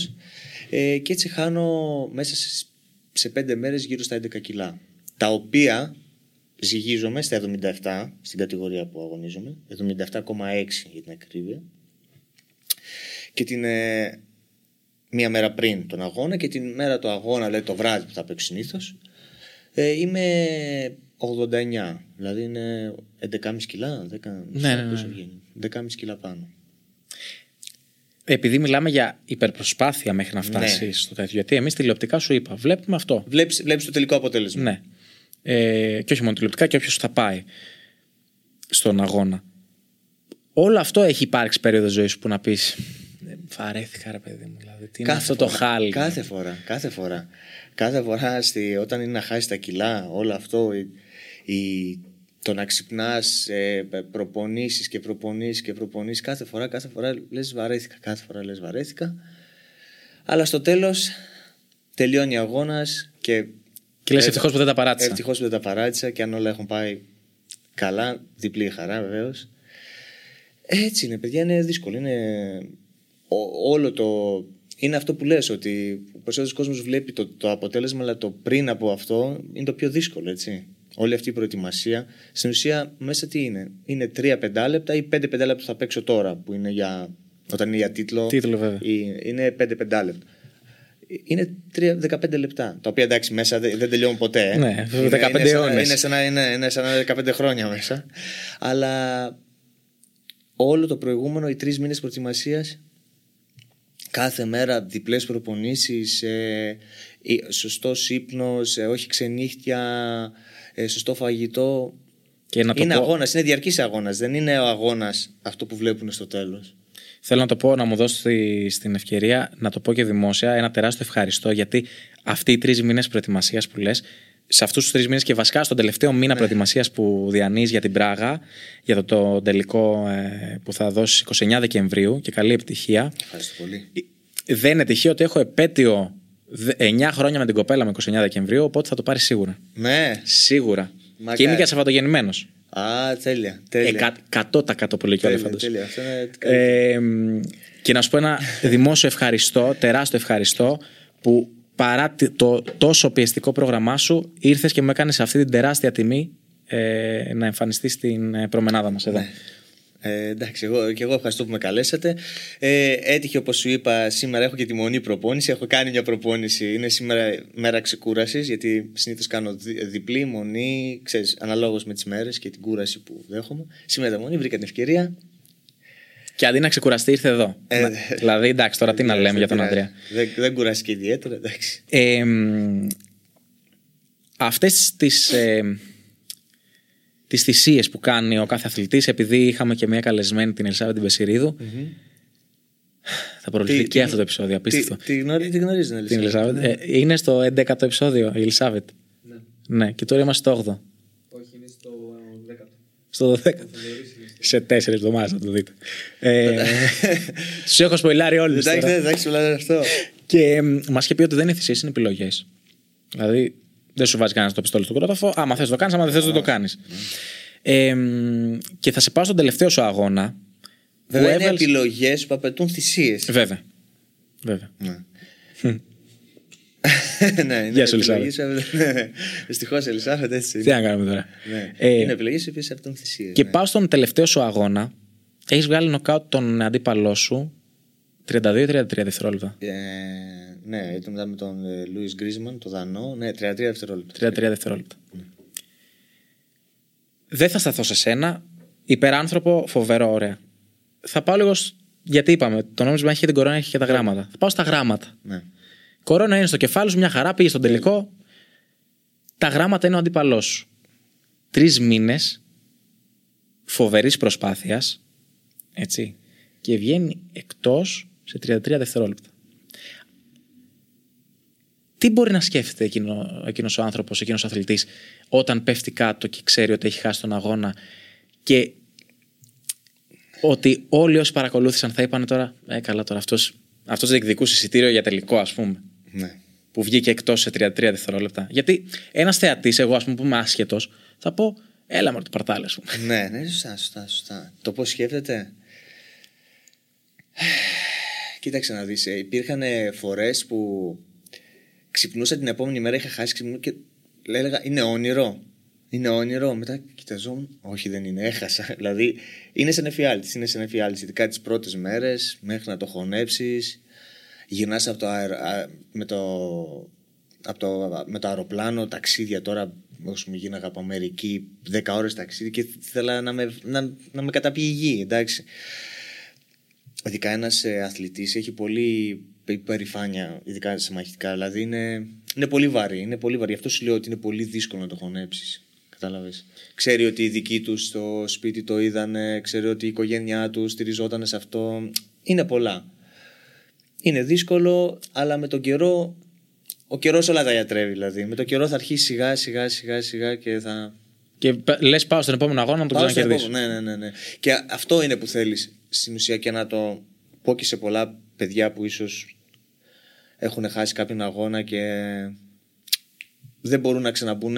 Ε, και έτσι χάνω μέσα σε, σε πέντε μέρες γύρω στα 11 κιλά. Τα οποία ζυγίζομαι στα 77 στην κατηγορία που αγωνίζομαι. 77,6 για την ακρίβεια. Και την, ε, μία μέρα πριν τον αγώνα και την μέρα του αγώνα, δηλαδή το βράδυ που θα παίξω συνήθως, ε, είμαι 89. Δηλαδή είναι 11,5 κιλά. 10, Ναι, ναι, ναι. πόσο βγαίνει, 10,5 κιλά πάνω. Επειδή μιλάμε για υπερπροσπάθεια μέχρι να φτάσεις Ναι. στο τέτοιο. Γιατί εμείς τηλεοπτικά σου είπα, βλέπουμε αυτό. Βλέπεις, βλέπεις το τελικό αποτέλεσμα. Ναι. Ε, και όχι μόνο τηλεοπτικά και όποιος θα πάει στον αγώνα. Όλο αυτό έχει υπάρξει περίοδο ζωής σου που να πεις. Βαρέθηκα, ρε παιδί μου. Δηλαδή, τι είναι αυτό το φορά, χάλι. Κάθε φορά, κάθε φορά. Κάθε φορά στη, όταν είναι να χάσεις τα κιλά, όλο αυτό, η, η- το να ξυπνάς ε, προπονήσεις και προπονήσεις και προπονήσεις, κάθε φορά, κάθε φορά λες βαρέθηκα. Κάθε φορά λες βαρέθηκα. Αλλά στο τέλος τελειώνει ο αγώνας και. Και λες, ευτυχώς που δεν τα παράτησα. Ευτυχώς που δεν τα παράτησα και αν όλα έχουν πάει καλά, διπλή η χαρά βεβαίως. Έτσι είναι, παιδιά, είναι δύσκολο. Είναι ό- όλο το. Είναι αυτό που λες ότι ο περισσότερος κόσμος βλέπει το, το αποτέλεσμα, αλλά το πριν από αυτό είναι το πιο δύσκολο, έτσι. Όλη αυτή η προετοιμασία. Στην ουσία, μέσα τι είναι; Είναι 3-5 λεπτά ή 5-5 λεπτά που θα παίξω τώρα, που είναι για. Όταν είναι για τίτλο. Τίτλο, βέβαια. ή- Είναι 5-5 λεπτά. Είναι 3, 15 λεπτά. Τα οποία εντάξει μέσα δεν, δεν τελειώνουν ποτέ. ε. Ναι, είναι, 15 είναι, σαν, να- αιώνες. είναι, σαν να, είναι, είναι σαν να είναι 15 χρόνια μέσα. Αλλά όλο το προηγούμενο, οι τρεις μήνες προετοιμασίας, κάθε μέρα διπλές προπονήσεις, ε, ε, σωστός ύπνος, ε, όχι ξενύχτια, ε, σωστό φαγητό. Και να το είναι πω- αγώνας, είναι διαρκής αγώνας, δεν είναι ο αγώνας αυτό που βλέπουν στο τέλος. Θέλω να το πω, να μου δώσει την ευκαιρία να το πω και δημόσια ένα τεράστιο ευχαριστώ γιατί αυτοί οι τρεις μήνες προετοιμασίας που λες, σε αυτούς τους τρεις μήνες και βασικά στον τελευταίο μήνα Ναι. προετοιμασίας που διανύεις για την Πράγα, για το, το τελικό ε, που θα δώσει 29 Δεκεμβρίου και καλή επιτυχία. Ευχαριστώ πολύ. Δεν είναι τυχαίο ότι έχω επέτειο δε- 9 χρόνια με την κοπέλα με 29 Δεκεμβρίου, οπότε θα το πάρει σίγουρα. Ναι. Σίγουρα. Μακάρι. Και είμαι και Σαββατογεννημένος. Α, τέλεια. τέλεια. 100% πολύ κιόλας τέλεια, φέτο. τέλεια. Αυτό είναι Ε, μ, και να σου πω ένα δημόσιο ευχαριστώ, τεράστιο ευχαριστώ που παρά τη- το τόσο πιεστικό πρόγραμμά σου ήρθες και μου έκανες αυτή την τεράστια τιμή ε, να εμφανιστείς στην ε, προμενάδα μας εδώ. Ε, εντάξει, εγώ, και εγώ ευχαριστώ που με καλέσατε. Ε, έτυχε όπως σου είπα, σήμερα έχω και τη μονή προπόνηση. Έχω κάνει μια προπόνηση. Είναι σήμερα μέρα ξεκούρασης, γιατί συνήθως κάνω δι- διπλή μονή, ξέρεις, αναλόγως με τις μέρες και την κούραση που δέχομαι. Σήμερα ήταν μονή, βρήκα την ευκαιρία. Και αντί να ξεκουραστεί ήρθε εδώ. Ε, Να- δηλαδή εντάξει τώρα τι να λέμε για τον Αντρέα. Δεν, δεν κουράστηκε ιδιαίτερα, εντάξει. Ε, μ, αυτές τις, ε, τις θυσίες που κάνει ο κάθε αθλητής επειδή είχαμε και μια καλεσμένη την Ελισάβα την Πεσιρίδου θα προβληθεί Τι- και τι- αυτό το επεισόδιο απίστευτο. Τι, τι, γνωρίζει, τι γνωρίζει την την Ελισάβετ; Ελισάβετ. Ε, είναι στο 11ο επεισόδιο η Ελισάβετ. Ναι. και τώρα είμαστε στο 8ο. Όχι, είναι στο 10ο. Στο 12ο. Σε τέσσερις εβδομάδες θα το δείτε. Ε, Τους έχω σποϊλάρει όλους. Εντάξει, δεν εντάξει, όλα αυτό. Και μας είχε πει ότι δεν είναι θυσίε, είναι επιλογές. Δηλαδή δεν σου βάζει κανένας το πιστόλι στο κρόταφο. Άμα θες το κάνεις, άμα δεν θες δεν το κάνεις. Ε, μ, και θα σε πάω στον τελευταίο σου αγώνα. Βέβαια, που είναι έβαλες- επιλογές που απαιτούν θυσίες. Βέβαια. Βέβαια. ναι, είναι Γεια σου, επιλογές, ναι. Δυστυχώς, Ελισάβετ, έτσι. Τι να κάνουμε τώρα. Ναι. Ε, είναι επιλογέ οι οποίες απαιτούν θυσίες. Και πάω στον τελευταίο σου αγώνα. Έχεις βγάλει νοκάουτ τον αντίπαλό σου 32-33 δευτερόλεπτα. Ε, ναι, ήταν μετά με τον Λούι Γκρίζμαν, τον Δανό. Ναι, 33 δευτερόλεπτα. 33 δευτερόλεπτα. Δεν θα σταθώ σε σένα. Υπεράνθρωπο, φοβερό, ωραία. Θα πάω λίγο. σ- Γιατί είπαμε, το νόμισμα έχει και την κορώνα, έχει και τα γράμματα. Θα πάω στα γράμματα. Ναι. Κορώνα είναι στο κεφάλι σου, μια χαρά, πήγε στον τελικό. Τα γράμματα είναι ο αντίπαλό σου. Τρεις μήνες φοβερής προσπάθειας. Έτσι. Και βγαίνει εκτός σε 33 δευτερόλεπτα. Τι μπορεί να σκέφτεται εκείνο, εκείνος ο άνθρωπος, εκείνος ο αθλητής όταν πέφτει κάτω και ξέρει ότι έχει χάσει τον αγώνα και ότι όλοι όσοι παρακολούθησαν θα είπαν τώρα «Ε, καλά τώρα αυτός, αυτός διεκδικούσε εισιτήριο για τελικό ας πούμε». Ναι. Που που βγήκε εκτός σε 33 δευτερόλεπτα. Γιατί ένας θεατής, εγώ ας πούμε που είμαι άσχετος, θα πω, έλα με το παρτάλε, α πούμε. Ναι, ναι, σωστά, σωστά, σωστά. Το πώς σκέφτεται; Κοίταξε να δεις, ε, υπήρχαν φορές που ξυπνούσα την επόμενη μέρα, είχα χάσει ξυπνού και έλεγα είναι όνειρο. Είναι όνειρο. Μετά κοιταζόμουν. Όχι, δεν είναι. Έχασα. Δηλαδή είναι σε νεφιάλτη. Είναι σε νεφιάλτη. Ειδικά τις πρώτες μέρες μέχρι να το χωνέψεις. Γυρνάς από το αερο... α- με, το... Από το... με το αεροπλάνο, ταξίδια τώρα. Όσο μου γίναγα από Αμερική, 10 ώρες ταξίδι και ήθελα να με, να, να με καταπιεί η γη, εντάξει. Ειδικά ένας αθλητής έχει πολύ υπερηφάνεια, ειδικά σε μαχητικά. Δηλαδή είναι, είναι πολύ βαρύ. Είναι πολύ βαρύ. Γι' αυτό σου λέω ότι είναι πολύ δύσκολο να το χωνέψεις. Κατάλαβες. Ξέρει ότι οι δικοί τους στο σπίτι το είδανε, ξέρει ότι η οικογένειά τους στηριζόταν σε αυτό. Είναι πολλά. Είναι δύσκολο, αλλά με τον καιρό. Ο καιρός όλα τα γιατρεύει δηλαδή. Με τον καιρό θα αρχίσει σιγά σιγά σιγά σιγά και θα, Και λες, πάω στον επόμενο αγώνα να τον Πάω στο ξανακερδίσω. επόμενο. Ναι, ναι, ναι, ναι. Και αυτό είναι που θέλεις στην ουσία και να το πω και σε πολλά παιδιά που ίσως έχουν χάσει κάποιον αγώνα και δεν μπορούν να ξαναμπούν.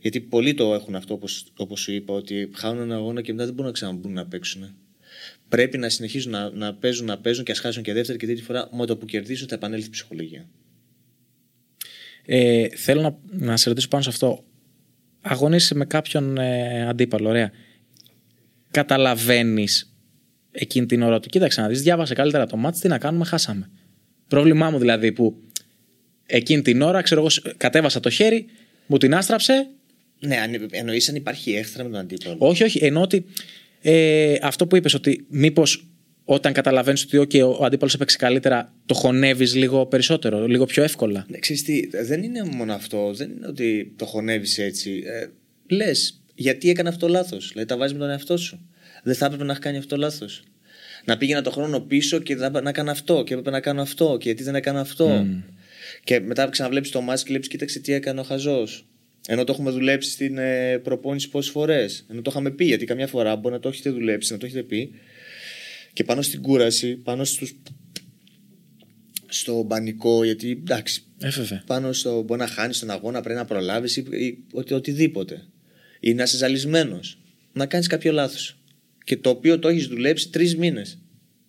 Γιατί πολλοί το έχουν αυτό, όπως, όπως σου είπα, ότι χάνουν ένα αγώνα και μετά δεν μπορούν να ξαναμπούν να παίξουν. Πρέπει να συνεχίζουν να, να παίζουν, να παίζουν και ας χάσουν και δεύτερη και τρίτη φορά. Με το που κερδίσουν θα επανέλθει η ψυχολογία. Ε, θέλω να, να σε ρωτήσω πάνω σε αυτό. Αγωνίζεσαι με κάποιον ε, αντίπαλο, ωραία. Καταλαβαίνεις εκείνη την ώρα του. Κοίταξε να δεις, διάβασε καλύτερα το μάτι, τι να κάνουμε, χάσαμε. Πρόβλημά μου δηλαδή που εκείνη την ώρα, ξέρω εγώ, σ- κατέβασα το χέρι, μου την άστραψε. Ναι, αν, εννοείς αν υπάρχει έχθρα με τον αντίπαλο. Όχι, όχι, εννοώ ότι ε, αυτό που είπες, ότι μήπως όταν καταλαβαίνεις ότι okay, ο, ο αντίπαλος έπαιξε καλύτερα, το χωνεύεις λίγο περισσότερο, λίγο πιο εύκολα. Ναι, ξέρεις τι, δεν είναι μόνο αυτό. Δεν είναι ότι το χωνεύεις έτσι. Ε, Λες, γιατί έκανε αυτό λάθος. Δηλαδή τα βάζεις με τον εαυτό σου. Δεν θα έπρεπε να έχει κάνει αυτό λάθος. Να πήγαινα το χρόνο πίσω και θα, έπρεπε να κάνω αυτό και έπρεπε να κάνω αυτό και γιατί δεν έκανα αυτό. Και μετά ξαναβλέπεις το μάτι και βλέπει, κοίταξε τι έκανε ο χαζός. Ενώ το έχουμε δουλέψει στην ε, προπόνηση πόσες φορές. Ενώ το είχαμε πει, γιατί καμιά φορά μπορεί να το έχετε δουλέψει, να το έχετε πει. Και πάνω στην κούραση, πάνω στους, στο πανικό, γιατί εντάξει, Ε, βέβαια. πάνω στο μπορεί να χάνεις τον αγώνα, πρέπει να προλάβεις ή, ή οτι, οτιδήποτε. Ή να είσαι ζαλισμένος. Να κάνεις κάποιο λάθος. Και το οποίο το έχεις δουλέψει τρεις μήνες.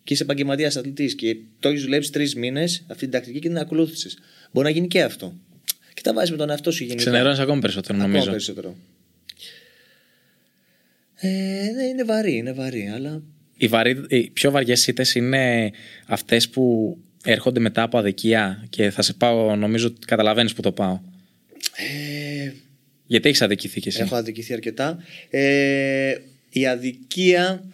Και είσαι επαγγελματίας αθλητής και το έχεις δουλέψει τρεις μήνες αυτή την τακτική και την ακολούθησες. Μπορεί να γίνει και αυτό. Και τα βάζεις με τον εαυτό σου γενικά. Ξενερώνεις ακόμη περισσότερο, Ακόμα νομίζω. περισσότερο. Ε, ναι, είναι βαρύ, είναι βαρύ, αλλά Οι, βαρύ, οι πιο βαριές ήττες είναι αυτές που έρχονται μετά από αδικία και θα σε πάω, νομίζω ότι καταλαβαίνεις που το πάω. ε, Γιατί έχεις αδικηθεί κι εσύ; Έχω αδικηθεί αρκετά. Ε, η αδικία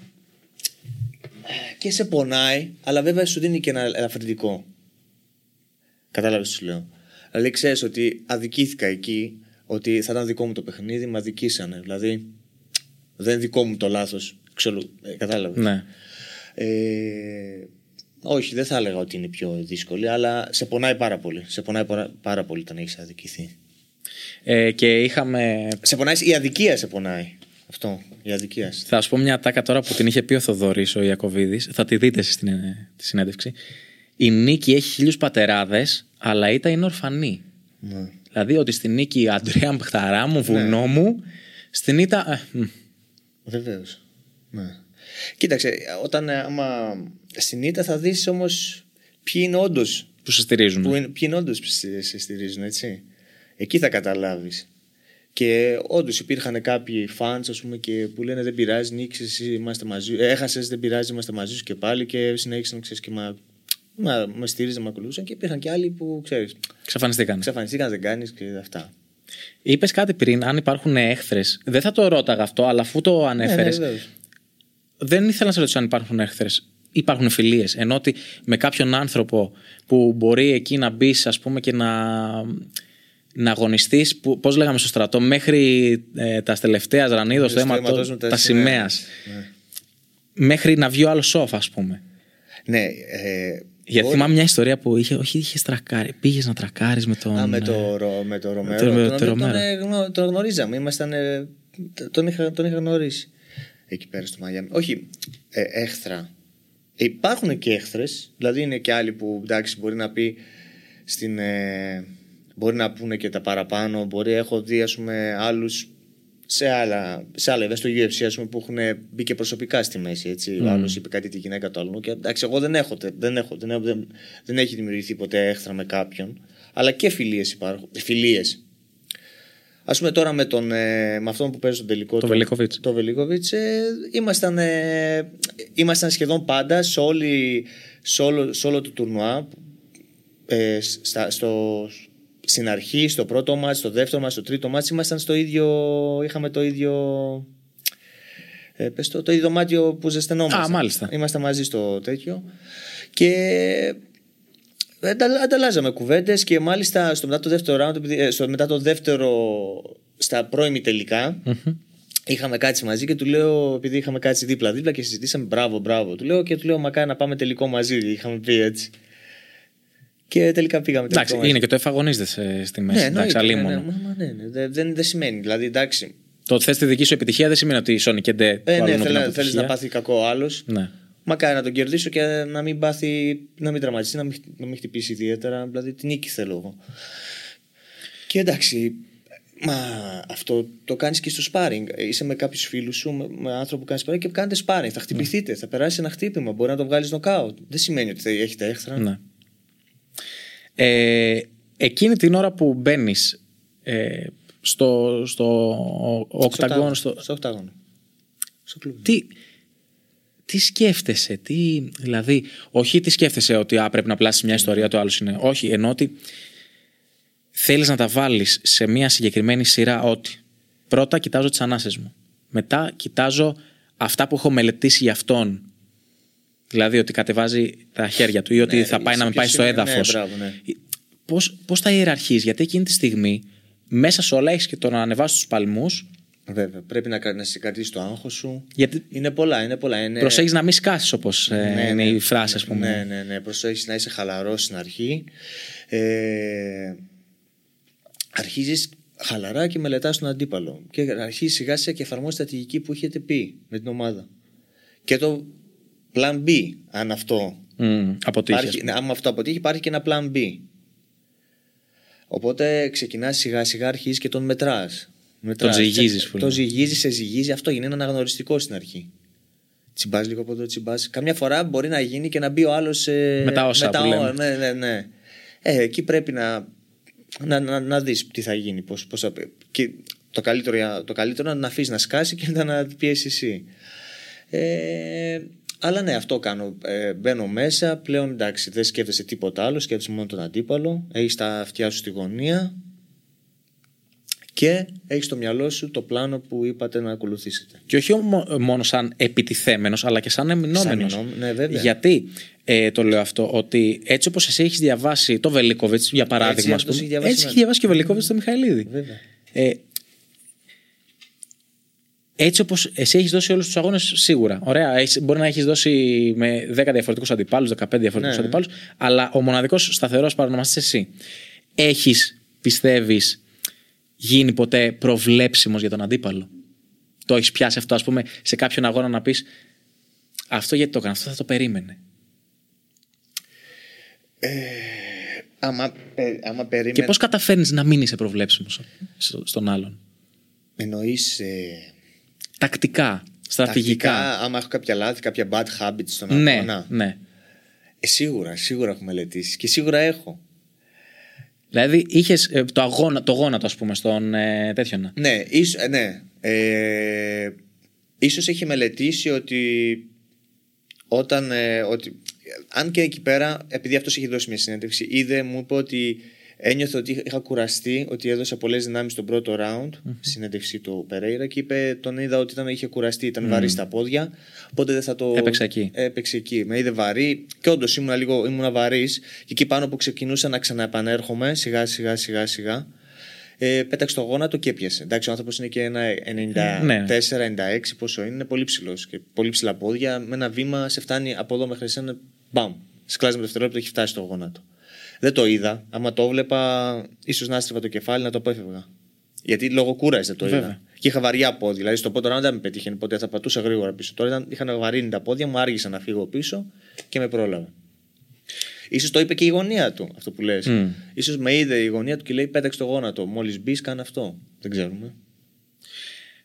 ε, και σε πονάει, αλλά βέβαια σου δίνει και ένα ελαφρυντικό. Κατάλαβες τι σου λέω. Δηλαδή ξέρεις ότι αδικήθηκα εκεί, ότι θα ήταν δικό μου το παιχνίδι, με αδικήσανε. Δηλαδή δεν είναι δικό μου το λάθος. Ξέρω, ε, κατάλαβες. Ναι. Ε, όχι, δεν θα έλεγα ότι είναι πιο δύσκολη, αλλά σε πονάει πάρα πολύ. Σε πονάει πάρα, πάρα πολύ όταν έχεις αδικηθεί. Ε, και είχαμε. Σε πονάει, η αδικία σε πονάει. Αυτό, η αδικία. Θα σου πω μια τάκα τώρα που την είχε πει ο Θοδωρής ο Ιακοβίδης. Θα τη δείτε εσείς στην ε, τη συνέντευξη. Η νίκη έχει χίλιους πατεράδες, αλλά η ήττα είναι ορφανή. Ναι. Δηλαδή ότι στην νίκη Αντρέα Μπχταρά μου, βουνό μου, στην ήττα. ε, μ, Βεβαίως. Ναι. Κοίταξε, όταν ε, άμα στην ήττα θα δεις όμως ποιοι είναι όντω. που σε στηρίζουν. Που είναι, ποιοι είναι όντως που σε σε στηρίζουν, έτσι. Εκεί θα καταλάβεις. Και όντως υπήρχαν κάποιοι fans ας πούμε, και που λένε Δεν πειράζει, νίκησες, εσύ είμαστε μαζί. Έχασες, δεν πειράζει, είμαστε μαζί σου και πάλι. Και συνέχισαν ξέρεις, και μα, μα, με στήριζαν, με ακολουθούσαν. Και υπήρχαν και άλλοι που ξέρεις. Ξαφανιστήκαν. Ξαφανιστήκαν, δεν κάνεις και αυτά. Είπες κάτι πριν, αν υπάρχουν έχθρες. Δεν θα το ρώταγα αυτό, αλλά αφού το ανέφερε. Ναι, ναι, βεβαίως. δεν ήθελα να σε ρωτήσω αν υπάρχουν έχθρες. Υπάρχουν φιλίες. Ενώ ότι με κάποιον άνθρωπο που μπορεί εκεί να μπεις, ας πούμε, και να, να αγωνιστείς, πώς λέγαμε στο στρατό, μέχρι ε, τα τελευταία ρανίδο του Στο αίματο, αίματος με τα τα σημαία. Ναι. Μέχρι να βγει ο άλλος σοφ, ας πούμε. Ναι, ε, Γιατί μπορεί- θυμάμαι μια ιστορία που είχε, όχι, είχε τρακάρει. Πήγες να τρακάρεις με τον. Α, με ε, το, Ρο- με το Ρομέρο. το- με τον, το τον, Ρομέρο. ε, γνω- τον γνωρίζαμε. Ήμασταν, ε, τον, είχα, τον είχα γνωρίσει εκεί πέρα στο Μαγιάμι. Όχι, ε, έχθρα. Υπάρχουν και έχθρες. Δηλαδή είναι και άλλοι που εντάξει, μπορεί να πει στην, ε, μπορεί να πούνε και τα παραπάνω. Μπορεί, έχω δει ας πούμε, άλλους σε άλλα, σε άλλα events στο UFC ας πούμε, που έχουν μπει και προσωπικά στη μέση. Έτσι. Mm. Ο άλλος είπε κάτι τη γυναίκα του άλλου. Και εντάξει, εγώ δεν έχω, δεν, έχω, δεν, έχω, δεν, δεν έχει δημιουργηθεί ποτέ έχθρα με κάποιον. Αλλά και φιλίες υπάρχουν. Φιλίες. Α πούμε τώρα με, τον, ε, με αυτόν που παίζει στον τελικό. Το Βελίκοβιτς. Το Βελίκοβιτς, ε, ήμασταν, ε, ήμασταν σχεδόν πάντα σε, όλη, σε, όλο, σε όλο το τουρνουά. Ε, στα, στο, στην αρχή, στο πρώτο μάτς, στο δεύτερο μάτς, στο τρίτο μάτς ήμασταν στο ίδιο, είχαμε το ίδιο ε, πες το, το ίδιο δωμάτιο που ζεσθενόμασταν. Α, μάλιστα. Είμαστε μαζί στο τέτοιο και αντα- ανταλλάζαμε κουβέντες και μάλιστα στο μετά το δεύτερο round, επειδή- ε, στο μετά το δεύτερο στα πρώιμη τελικά, είχαμε κάτσει μαζί και του λέω, επειδή είχαμε κάτσει δίπλα-δίπλα και συζητήσαμε, μπράβο, μπράβο. Του λέω και του λέω, μακάρι να πάμε τελικό μαζί. Είχαμε πει έτσι. Και τελικά πήγαμε τελικό Εντάξει, μαζί. είναι και το εφαγωνίζεται στη μέση. Ναι, εντάξει, εννοείται, ναι, αλίμονο. ναι, μα- μα ναι, ναι, δεν, δεν, δεν σημαίνει. Δηλαδή, εντάξει. Το ότι θες τη δική σου επιτυχία δεν σημαίνει ότι η Sony και Ντε Ε, ναι, θέλει, θέλεις να πάθει κακό άλλος. Ναι. Μακάρι να τον κερδίσω και να μην πάθει, να μην τραυματιστεί, να μην, χ- να μην χτυπήσει ιδιαίτερα. Δηλαδή την νίκη θέλω εγώ. Και εντάξει, μα αυτό το κάνεις και στο σπάρινγκ. Είσαι με κάποιους φίλους σου, με, με άνθρωπο που κάνεις σπάρινγκ και κάνετε σπάρινγκ. Θα χτυπηθείτε, θα περάσει ένα χτύπημα. Μπορεί να το βγάλεις νοκάουτ. Δεν σημαίνει ότι θα έχετε έχθρα. ναι. Ε, εκείνη την ώρα που μπαίνεις ε, στο, στο Octagon, στο, στο οκτάγωνο. Στο κλουμπ. τι, τι σκέφτεσαι, τι, δηλαδή, όχι τι σκέφτεσαι ότι α, πρέπει να πλάσεις μια ιστορία, το άλλο είναι. Όχι, ενώ ότι θέλεις να τα βάλεις σε μια συγκεκριμένη σειρά ότι πρώτα κοιτάζω τις ανάσες μου, μετά κοιτάζω αυτά που έχω μελετήσει για αυτόν, δηλαδή ότι κατεβάζει τα χέρια του ή ότι Ναι, θα πάει σε να με ποιο πάει στο σημείο, ναι, έδαφος. μπράβο, ναι. Πώς, πώς τα ιεραρχείς, γιατί εκείνη τη στιγμή μέσα σε όλα έχεις και το να ανεβάσεις τους παλμούς, Βέβαια, πρέπει να, κα- να σε κρατήσει το άγχος σου. γιατί Είναι πολλά, είναι πολλά. Είναι... προσέχεις να μην σκάσεις όπως ε, Ναι, είναι ναι. η φράση ας πούμε. Ναι, ναι, ναι. Προσέχεις να είσαι χαλαρός στην αρχή. Ε, αρχίζεις χαλαρά και μελετάς τον αντίπαλο. Και αρχίζεις σιγά σιγά και εφαρμόζεις τη στρατηγική που έχετε πει με την ομάδα. Και το plan B, αν αυτό Μμ, αποτύχει, ας Υπάρχει, πούμε. ναι, άμα αυτό αποτύχει, υπάρχει και ένα plan B. Οπότε ξεκινάς σιγά σιγά, αρχίζεις και τον μετράς. Τον ζυγίζεις, που Τον λέμε. ζυγίζεις, σε ζυγίζει. Αυτό είναι ένα αναγνωριστικό στην αρχή. Τσιμπάς λίγο από εδώ, τσιμπάς. Καμιά φορά μπορεί να γίνει και να μπει ο άλλος. Με τα όσα που λέμε. Ναι, ναι, ναι. Ε, εκεί πρέπει να, να, να, να δεις τι θα γίνει. Πώς, πώς θα, και το καλύτερο, για- το καλύτερο είναι να αφήσεις να σκάσει και μετά να πιέσεις εσύ. Ε, αλλά ναι, αυτό κάνω. Ε, μπαίνω μέσα. Πλέον εντάξει, δεν σκέφτεσαι τίποτα άλλο. Σκέφτεσαι μόνο τον αντίπαλο. Έχεις τα αυτιά σου στη γωνία. Και έχεις στο μυαλό σου το πλάνο που είπατε να ακολουθήσετε. Και όχι ομο- μόνο σαν επιτιθέμενος, αλλά και σαν εμεινόμενος. Σαν εμεινόμενο, ναι, βέβαια. Γιατί ε, το λέω αυτό, ότι έτσι όπως εσύ έχεις διαβάσει το Βελίκοβιτς, για παράδειγμα, ας αυτός πούμε, έχεις διαβάσει έτσι εμένα. έχει διαβάσει και ο Βελίκοβιτς το Μιχαηλίδη. Βέβαια. Ε, έτσι όπως εσύ έχεις δώσει όλους τους αγώνες σίγουρα. Ωραία, έχεις, μπορεί να έχεις δώσει με 10 διαφορετικούς αντιπάλους, 15 διαφορετικούς Ναι. αντιπάλους, αλλά ο μοναδικός σταθερός παρονομαστής εσύ. Έχεις, πιστεύεις, γίνει ποτέ προβλέψιμος για τον αντίπαλο; Το έχεις πιάσει αυτό, ας πούμε, σε κάποιον αγώνα να πεις αυτό γιατί το έκανε, αυτό θα το περίμενε. Άμα, πε- άμα περίμενε. Και πώς καταφέρνεις να μην είσαι προβλέψιμος στο- στον άλλον; Εννοείς ε, Τακτικά, στρατηγικά. τακτικά, άμα έχω κάποια λάθη, κάποια bad habits στον ναι, αγώνα. ναι. Ε, σίγουρα, σίγουρα έχω μελετήσεις και σίγουρα έχω. Δηλαδή είχες το, αγώνα, το γόνατο, ας πούμε, στον ε, τέτοιον. να. Ναι, ίσως, ε, ναι. Ε, ίσως έχει μελετήσει ότι όταν ε, ότι, αν και εκεί πέρα επειδή αυτός έχει δώσει μια συνέντευξη είδε μου είπε ότι ένιωθε ότι είχα κουραστεί ότι έδωσα πολλές δυνάμεις στον πρώτο round συνέντευξη του Περέιρα και είπε τον είδα ότι ήταν, είχε κουραστεί ήταν βαρύ στα πόδια οπότε δεν θα το Έπαιξε εκεί. έπαιξε εκεί με είδε βαρύ και όντως ήμουν λίγο ήμουν βαρύς και εκεί πάνω που ξεκινούσα να ξαναεπανέρχομαι σιγά σιγά σιγά σιγά ε, πέταξε το γόνατο και έπιασε. Εντάξει, ο άνθρωπος είναι και ένα 94-96, πόσο είναι, είναι πολύ ψηλός και πολύ ψηλά πόδια. Με ένα βήμα σε φτάνει από εδώ μέχρι εσένα, μπαμ. Σκλάζει με δευτερόλεπτο έχει φτάσει στο γόνατο. Δεν το είδα. Άμα το έβλεπα, ίσως να έστρεφα το κεφάλι να το απέφευγα. Γιατί λόγω κούραση δεν το Βέβαια. είδα. Και είχα βαριά πόδια. Δηλαδή στο πρώτο round δεν με πετύχαινε ποτέ, θα πατούσα γρήγορα πίσω. Τώρα ήταν, είχαν βαρύνει τα πόδια μου, άργησα να φύγω πίσω και με πρόλαβε. Ίσως το είπε και η γωνία του αυτό που λες. Μμ. Ίσως με είδε η γωνία του και λέει πέταξε το γόνατο. Μόλις μπεις, κάνε αυτό. Δεν ξέρουμε.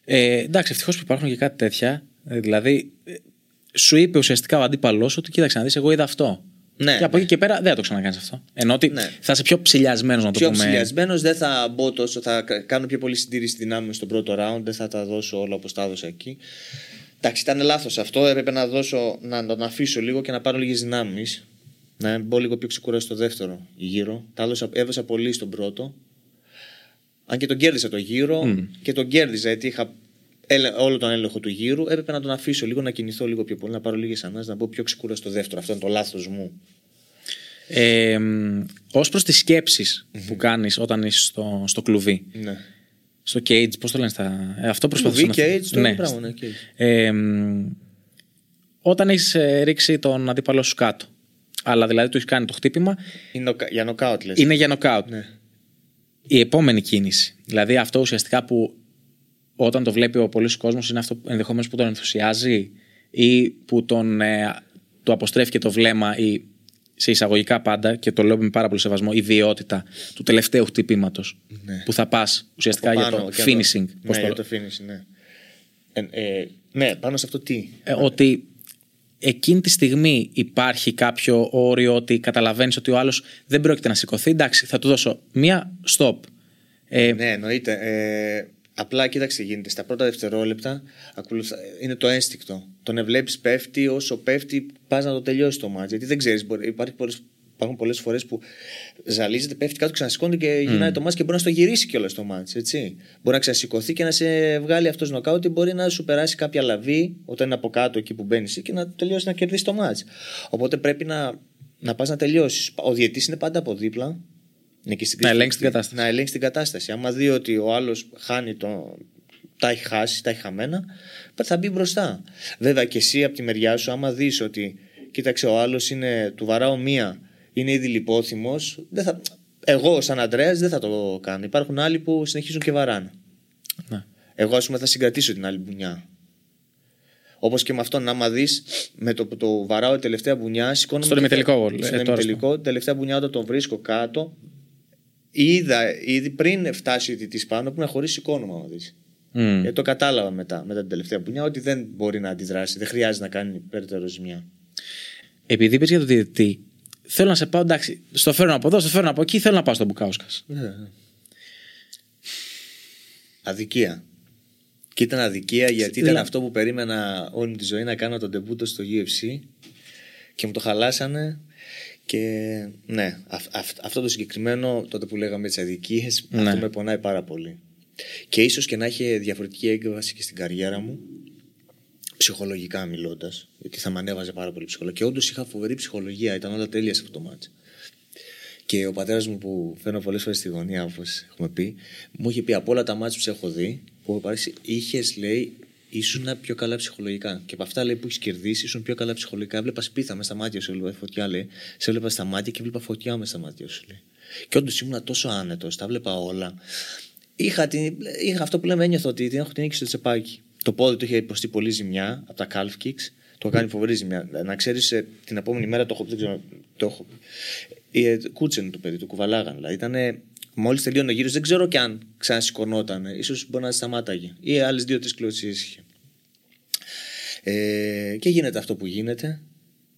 Ε, εντάξει, ευτυχώς που υπάρχουν και κάτι τέτοια. Ε, δηλαδή, ε, σου είπε ουσιαστικά ο αντίπαλός ότι κοίταξε να δεις, εγώ είδα αυτό. Ναι, και από ναι. εκεί και πέρα δεν θα το ξανακάνεις αυτό. Ενώ ότι Ναι. θα είσαι πιο ψηλιασμένος, να το Πιο πούμε. ψηλιασμένος, δεν θα μπω τόσο. Θα κα- κάνω πιο πολύ συντήρηση δυνάμεων στον πρώτο round. Δεν θα τα δώσω όλα όπως τα έδωσα εκεί. Εντάξει, ήταν λάθος αυτό. Έπρεπε να, δώσω, να τον αφήσω λίγο και να πάρω λίγες δυνάμεις. Να μπω λίγο πιο ξεκουράσει στο δεύτερο γύρο. Τα έδωσα, έδωσα πολύ στον πρώτο. Αν και τον κέρδισα το γύρο και τον κέρδιζα γιατί είχα έλε- όλο τον έλεγχο του γύρου. Έπρεπε να τον αφήσω λίγο, να κινηθώ λίγο πιο πολύ, να πάρω λίγες ανάγκε, να μπω πιο ξεκουράσει στο δεύτερο. Αυτό είναι το λάθος μου. Ε, Ω προς τις σκεψει που κάνεις όταν είσαι στο, στο κλουβί. Ναι. Στο cage, πώς το λένε στα. Ε, αυτό προσπαθούσα Κλουβί, να cage, το ίδιο πράγμα, ναι, cage. Ε, μ, όταν έχεις ρίξει τον αντίπαλό σου κάτω, αλλά δηλαδή του έχεις κάνει το χτύπημα, Είναι νοκα- για νοκάουτ λες. είναι για νοκάουτ. Ναι. Η επόμενη κίνηση. Δηλαδή αυτό ουσιαστικά που όταν το βλέπει ο πολλής κόσμος είναι αυτό ενδεχομένως που τον ενθουσιάζει ή που τον, ε, του αποστρέφει και το βλέμμα ή σε εισαγωγικά πάντα και το λέω με πάρα πολύ σεβασμό ιδιότητα του τελευταίου χτυπήματος Ναι. που θα πας ουσιαστικά Από για πάνω το και finishing. Το... πώς Ναι, το- για το finishing, ναι. Ε, ε, ναι, πάνω σε αυτό τι; ε, ότι εκείνη τη στιγμή υπάρχει κάποιο όριο ότι καταλαβαίνεις ότι ο άλλος δεν πρόκειται να σηκωθεί. Εντάξει, θα του δώσω μία stop. Ε, Ναι, εννοείται. Ε, απλά κοίταξε τι γίνεται. Στα πρώτα δευτερόλεπτα ακολουθά- είναι το ένστικτο. Τον βλέπει πέφτει, όσο πέφτει, πας να το τελειώσει το μάτζ. Γιατί δεν ξέρεις, υπάρχει πολλές, υπάρχουν πολλές φορές που ζαλίζεται, πέφτει κάτω, ξανασηκώνει και γυρνάει το μάτζ και μπορεί να στο γυρίσει κιόλας το μάτζ. Έτσι. Μπορεί να ξανασηκωθεί και να σε βγάλει αυτός νοκάουτ ή μπορεί να σου περάσει κάποια λαβή όταν είναι από κάτω εκεί που μπαίνεις και να τελειώσει να κερδίσει το μάτζ. Οπότε πρέπει να, να πας να τελειώσεις. Ο διαιτή είναι πάντα από δίπλα. Είναι και στην Να κρίσιμη ελέγξει την στιγμή. κατάσταση. Να ελέγξει την κατάσταση. Άμα δει ότι ο άλλος χάνει το. Τα έχει χάσει, τα έχει χαμένα, θα μπει μπροστά. Βέβαια και εσύ από τη μεριά σου, άμα δεις ότι κοίταξε ο άλλος είναι του βαράω μία, είναι ήδη λιπόθυμος, θα... εγώ σαν Αντρέας δεν θα το κάνω. Υπάρχουν άλλοι που συνεχίζουν και βαράνε. ναι. Εγώ, ας πούμε, θα συγκρατήσω την άλλη μπουνιά. Όπως και με αυτόν, άμα δεις, με το που το βαράω η τελευταία μπουνιά, σηκώνομαι. Στον και θα- ημιτελικό, ε, Στον τώρα ημιτελικό, τελευταία μπουνιά όταν τον βρίσκω κάτω, είδα ήδη πριν φτάσει ο διαιτητή πάνω που να χωρίσει σηκώνομαι, άμα δεις. Μμ. Ε, το κατάλαβα μετά, μετά την τελευταία μπουνιά, ότι δεν μπορεί να αντιδράσει, δεν χρειάζεται να κάνει περαιτέρω ζημιά. Επειδή είπες για τον διαιτητή, θέλω να σε πάω εντάξει. Στο φέρνω από εδώ, στο φέρνω από εκεί, θέλω να πάω στον Μπουκάουσκας. Αδικία. Και ήταν αδικία γιατί ήταν Δηλαδή- αυτό που περίμενα όλη μου τη ζωή να κάνω τον τεμπούτο στο UFC και μου το χαλάσανε. Και ναι, αυ- αυ- αυτό το συγκεκριμένο, τότε που λέγαμε τις αδικίες, Ναι. αυτό με πονάει πάρα πολύ. Και ίσως και να είχε διαφορετική έκβαση και στην καριέρα μου, ψυχολογικά μιλώντας, γιατί θα με ανέβαζε πάρα πολύ ψυχολογικά. Και όντως είχα φοβερή ψυχολογία, ήταν όλα τέλεια σε αυτό το μάτσο. Και ο πατέρας μου που φέρνω πολλές φορές στη γωνία, όπως έχουμε πει, μου είχε πει από όλα τα μάτια που σε έχω δει, που έχω πάρει, είχες λέει, ήσουν πιο καλά ψυχολογικά. Και από αυτά λέει, που έχεις κερδίσει, ήσουν πιο καλά ψυχολογικά. Έβλεπα σπίθα μες στα μάτια σου, έβλεπα φωτιά, λέει. Σε έβλεπα στα μάτια και έβλεπα φωτιά μες στα μάτια σου, λέει. Και όντως ήμουν τόσο άνετος, τα έβλεπα όλα. Είχα, την, είχα αυτό που λέμε, ένιωθα ότι την έχω την νίκη στο τσεπάκι. Το πόδι του είχε υποστεί πολύ ζημιά από τα calf kicks. Το κάνει φοβερή ζημιά. Να ξέρεις, την επόμενη μέρα το έχω, δεν ξέρω, το έχω ε, κούτσεν το παιδί, το κουβαλάγαν. Δηλαδή ήταν μόλις τελείωνε ο γύρος, δεν ξέρω κι αν ξανασηκωνόταν. σω μπορεί να σταμάταγε. Ή άλλες δύο-τρεις κλωτσίες είχε. Ε, και γίνεται αυτό που γίνεται.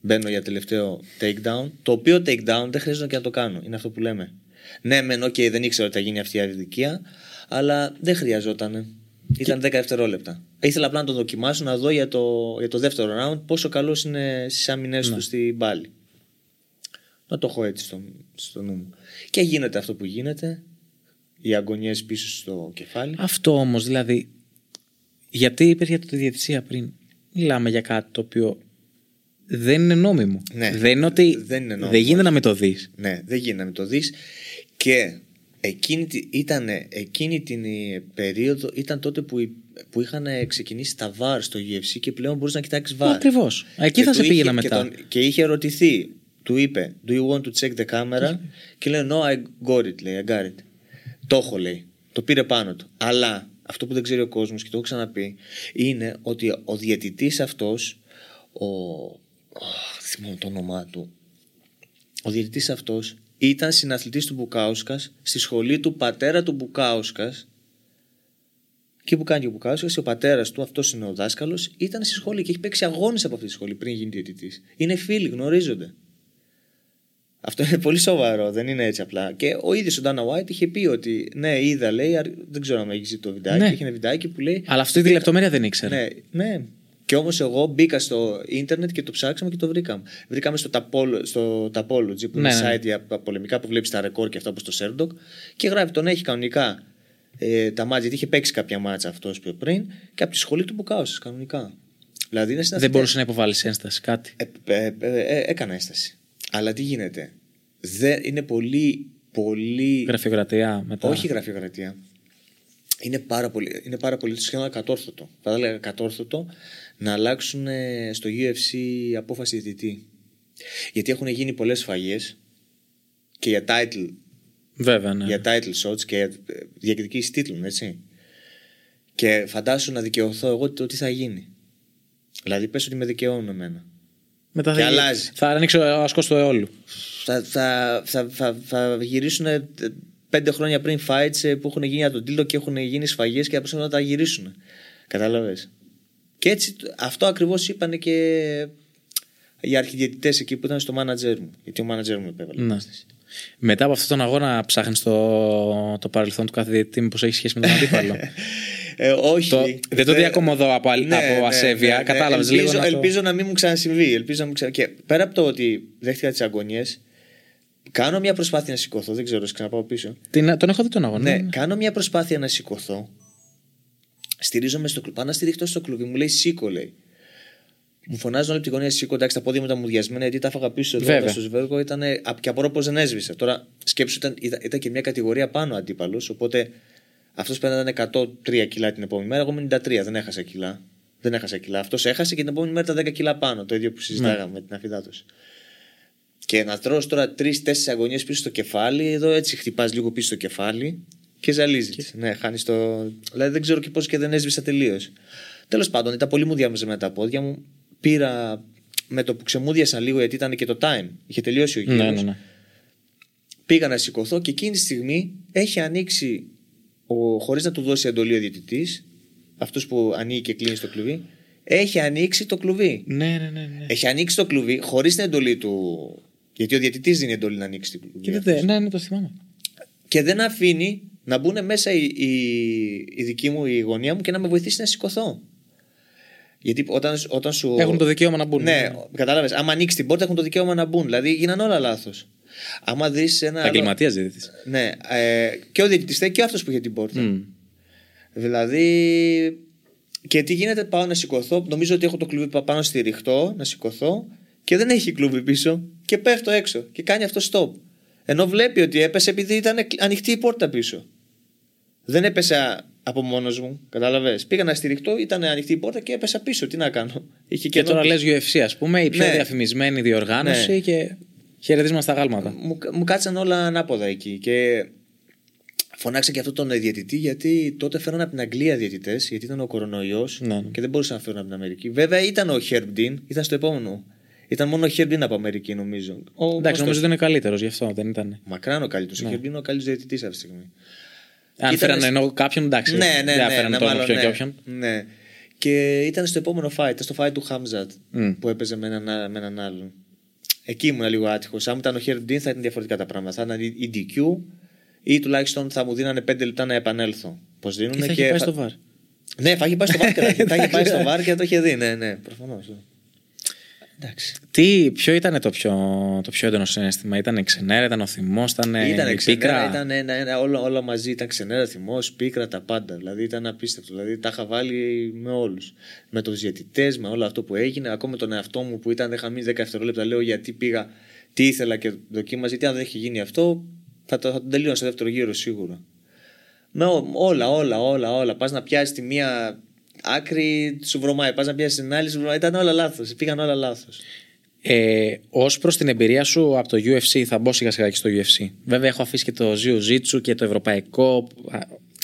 Μπαίνω για τελευταίο takedown. Το οποίο takedown δεν χρειάζεται και να το κάνω. Είναι αυτό που λέμε. Ναι, μεν, οκ, δεν ήξερα ότι θα γίνει αυτή η αδικία, αλλά δεν χρειαζόταν. Ήταν 10 δευτερόλεπτα. Ήθελα απλά να το δοκιμάσω να δω για το, για το δεύτερο round πόσο καλός είναι στις άμυνές του στην πάλη. Να το έχω έτσι στο, στο νου μου. Και γίνεται αυτό που γίνεται. Οι αγωνιές πίσω στο κεφάλι. Αυτό όμως δηλαδή. Γιατί είπε για τη διαιτησία πριν; Μιλάμε για κάτι το οποίο δεν είναι νόμιμο. Ναι. Δεν είναι ότι. Δεν είναι νόμιμο, δεν γίνεται να όχι. με το δεις. Ναι, δεν γίνεται να το δεις. Και εκείνη, τη- ήτανε, εκείνη την ε, περίοδο ήταν τότε που, οι- που είχαν ξεκινήσει τα VAR στο UFC και πλέον μπορείς να κοιτάξεις VAR. Ακριβώς. Εκεί Και θα του σε είχε- πήγαινα και μετά. τον- Και είχε ερωτηθεί, του είπε, Do you want to check the camera? Και λέει, No, I got it, λέει, I got it. Το έχω, λέει. Το πήρε πάνω του. Αλλά αυτό που δεν ξέρει ο κόσμος και το έχω ξαναπεί είναι ότι ο διαιτητής αυτός, ο. Αχ, δεν θυμάμαι το όνομά του. ο διαιτητής αυτός ήταν συναθλητής του Μπουκάουσκα στη σχολή του πατέρα του Μπουκάουσκα. Και που κάνει και ο Μπουκάουσκα, ο πατέρας του, αυτός είναι ο δάσκαλος, ήταν στη σχολή και έχει παίξει αγώνες από αυτή τη σχολή πριν γίνει διαιτητής. Είναι φίλοι, γνωρίζονται. Αυτό είναι πολύ σοβαρό, δεν είναι έτσι απλά. Και ο ίδιος ο Ντάνα White είχε πει ότι ναι, είδα, λέει, αρ- δεν ξέρω αν έχει δει το βιντεάκι. Ναι. Έχει ένα βιντεάκι που λέει. Αλλά αυτή τη λεπτομέρεια δεν ήξερα. Ναι, ναι. Και όμως εγώ μπήκα στο ίντερνετ και το ψάξαμε και το βρήκαμε. Βρήκαμε στο, Tapol, στο Tapology που είναι Ναι, ναι. site για τα πολεμικά που βλέπεις τα ρεκόρ και αυτά όπως το Serdog. Και γράφει τον έχει κανονικά ε, τα μάτια, γιατί είχε παίξει κάποια μάτσα αυτός πιο πριν και από τη σχολή του Μπουκάουσα κανονικά. Δηλαδή είναι Δεν συναθητές. μπορούσε να υποβάλεις ένσταση, κάτι. Ε, ε, ε, ε, έκανα ένσταση. Αλλά τι γίνεται; Δεν, είναι πολύ, πολύ. Γραφειοκρατία μετά. Όχι γραφειοκρατία. Είναι πάρα πολύ, είναι πάρα πολύ σχεδόν ακατόρθωτο. Θα έλεγα ακατόρθωτο να αλλάξουν ε, στο UFC απόφαση διαιτητή. Γιατί έχουν γίνει πολλές σφαγές και για title, Βέβαια, ναι. για title shots και για ε, διεκδικήσεις τίτλων, έτσι. Και φαντάσου να δικαιωθώ εγώ το τι θα γίνει. Δηλαδή πες ότι με δικαιώνουν εμένα. Μετά και θα, αλλάζει. θα ανοίξω ασκός του αιώλου. θα, θα, θα, θα, θα γυρίσουν ε, πέντε χρόνια πριν fights ε, που έχουν γίνει από τον τίλτο και έχουν γίνει σφαγές και θα προσπαθούν να τα γυρίσουν. Κατάλαβες; Και έτσι αυτό ακριβώς είπαν και οι αρχιδιαιτητές εκεί που ήταν στο manager μου. Γιατί ο manager μου επέβαλε. Ναι. Μετά από αυτόν τον αγώνα ψάχνεις το, το παρελθόν του κάθε διαιτητή, πώ έχει σχέση με τον αντίπαλο. Ε, όχι. Το- δεν το διακομωδώ από αλ- από ασέβεια, κατάλαβες ελπίζω, λίγο να το- ελπίζω να μην μου ξανασυμβεί. Ελπίζω να μην ξανα... Και πέρα από το ότι δέχτηκα τις αγωνίε, κάνω μια προσπάθεια να σηκωθώ. Δεν ξέρω, ξαναπάω πίσω. Την- τον έχω δει τον αγώνα. Ναι, κάνω μια προσπάθεια να σηκωθώ. Στηρίζομαι στο κλουβί. Πάω να στηριχτώ στο κλουβί. Μου λέει σήκω, λέει. Μου φωνάζουν όλη από την γωνία σήκω. Εντάξει, τα πόδια μου ήταν μουδιασμένα γιατί τα έφαγα πίσω εδώ Βέβαια. στο σβέργο. Ήταν, και απορώ πώς δεν έσβησε. Τώρα σκέψου ήταν, ήταν, ήταν και μια κατηγορία πάνω αντίπαλος. Οπότε αυτός πρέπει να ήταν 103 κιλά την επόμενη μέρα. Εγώ 93. Δεν έχασα κιλά. Δεν έχασα κιλά. Αυτός έχασε και την επόμενη μέρα τα 10 κιλά πάνω. Το ίδιο που συζητάγαμε με την αφιδάτωση. Και να τρως τώρα τρει-τέσσερι αγωνίε πίσω στο κεφάλι, εδώ έτσι χτυπάς λίγο πίσω στο κεφάλι και ζαλίζεις. Ναι, χάνεις το. Δηλαδή δεν ξέρω και πώς και δεν έσβησα τελείως. Τέλος πάντων, ήταν πολύ μου διάμεσα τα πόδια μου. Πήρα με το που ξεμούδιασα λίγο γιατί ήταν και το time. Είχε τελειώσει ο γύρος. ναι, ναι, ναι. Πήγα να σηκωθώ και εκείνη τη στιγμή έχει ανοίξει, ο, χωρίς να του δώσει εντολή ο διαιτητής, αυτός που ανοίγει και κλείνει το κλουβί, έχει ανοίξει το κλουβί. Ναι, ναι, ναι. ναι. Έχει ανοίξει το κλουβί χωρίς την εντολή του. Γιατί ο διαιτητής δίνει εντολή να ανοίξει το κλουβί. Κοίτατε, ναι, ναι, το θυμάμαι. Και δεν αφήνει να μπουν μέσα η, η, η δική μου η γωνία μου και να με βοηθήσει να σηκωθώ. Γιατί όταν, όταν σου. Έχουν το δικαίωμα να μπουν. Ναι, κατάλαβες. Άμα ανοίξει την πόρτα έχουν το δικαίωμα να μπουν. Δηλαδή γίνανε όλα λάθος. Άμα δεις ένα. άλλο- Επαγγελματίας διαιτητής. Ναι, ε, και ο διαιτητής και αυτός που είχε την πόρτα. Mm. Δηλαδή. Και τι γίνεται, πάω να σηκωθώ. Νομίζω ότι έχω το κλουβί πάνω στη ρηχτό, να σηκωθώ και δεν έχει κλουβί πίσω και πέφτω έξω και κάνει αυτό stop. Ενώ βλέπει ότι έπεσε επειδή ήταν ανοιχτή η πόρτα πίσω. Δεν έπεσα από μόνος μου, κατάλαβες. Πήγα να στηριχτώ, ήταν ανοιχτή η πόρτα και έπεσα πίσω. Τι να κάνω. Είχε Και κενό τώρα πίσω. λε UFC, ας πούμε, η πιο Ναι. διαφημισμένη διοργάνωση Ναι. και χαιρετίσματα στα γάλματα. μου, μου κάτσαν όλα ανάποδα εκεί. Και φωνάξα και αυτόν τον διαιτητή γιατί τότε φέραν από την Αγγλία διαιτητές, γιατί ήταν ο κορονοϊός Ναι, ναι. και δεν μπορούσαν να φέρουν από την Αμερική. Βέβαια ήταν ο Herb Dean, ήταν στο επόμενο. Ήταν μόνο ο Herb Dean από Αμερική νομίζω. Ο Εντάξει, γνωστός. νομίζω ότι είναι καλύτερος γι' αυτό, δεν ήταν. Μακράν ο καλύτερος. Ναι. Ο Herb Dean είναι ο καλύτερος διαιτητής αυτή τη στιγμή. Αν Ήταν φέρανε σ- ενώ κάποιον, εντάξει. Ναι, ναι, δεν ναι. φέρανε ναι, τον μάλλον, όποιον ναι, και όποιον. ναι. Και ήταν στο επόμενο fight, ήταν στο fight του Χάμζατ Μμ. που έπαιζε με έναν, με έναν άλλον. Εκεί ήμουν λίγο άτυχος. Αν ήταν ο Herb Dean θα ήταν διαφορετικά τα πράγματα. Θα ήταν η DQ ή τουλάχιστον θα μου δίνανε 5 λεπτά να επανέλθω. Πώς δίνουν Ή θα και. έχει πάει θα- στο βαρ. Ναι, θα έχει πάει στο βάρ και θα, θα έχει πάει στο βάρ και θα το είχε δει. Ναι, ναι, προφανώς. Εντάξει. Τι, ποιο ήταν το πιο, το πιο έντονο συνέστημα, ήταν η ξενέρα, ήταν ο θυμός, ήταν Ήταν η ξενέρα, πίκρα; ήταν ένα, ένα, όλα, όλα μαζί. Ήταν ξενέρα, θυμός, πίκρα, τα πάντα. Δηλαδή ήταν απίστευτο. Δηλαδή τα είχα βάλει με όλους. Με τους διαιτητές, με όλο αυτό που έγινε. Ακόμα με τον εαυτό μου που ήταν, δεν είχα μείνει 10 δευτερόλεπτα. Λέω γιατί πήγα, τι ήθελα και δοκίμαζα. Γιατί αν δεν είχε γίνει αυτό, θα το, θα το τελείωνα στο δεύτερο γύρο σίγουρα. Με ό- όλα, όλα, όλα, όλα. Πας να πιάσεις τη μία άκρη, σου βρωμάει. Πας να πιάσεις την άλλη, σου βρωμάει. Ήταν όλα λάθος. Πήγαν όλα λάθος. Ε, Ω προς την εμπειρία σου από το UFC, θα μπω σιγά σιγά και στο UFC. Βέβαια, έχω αφήσει και το Jiu-Jitsu και το ευρωπαϊκό.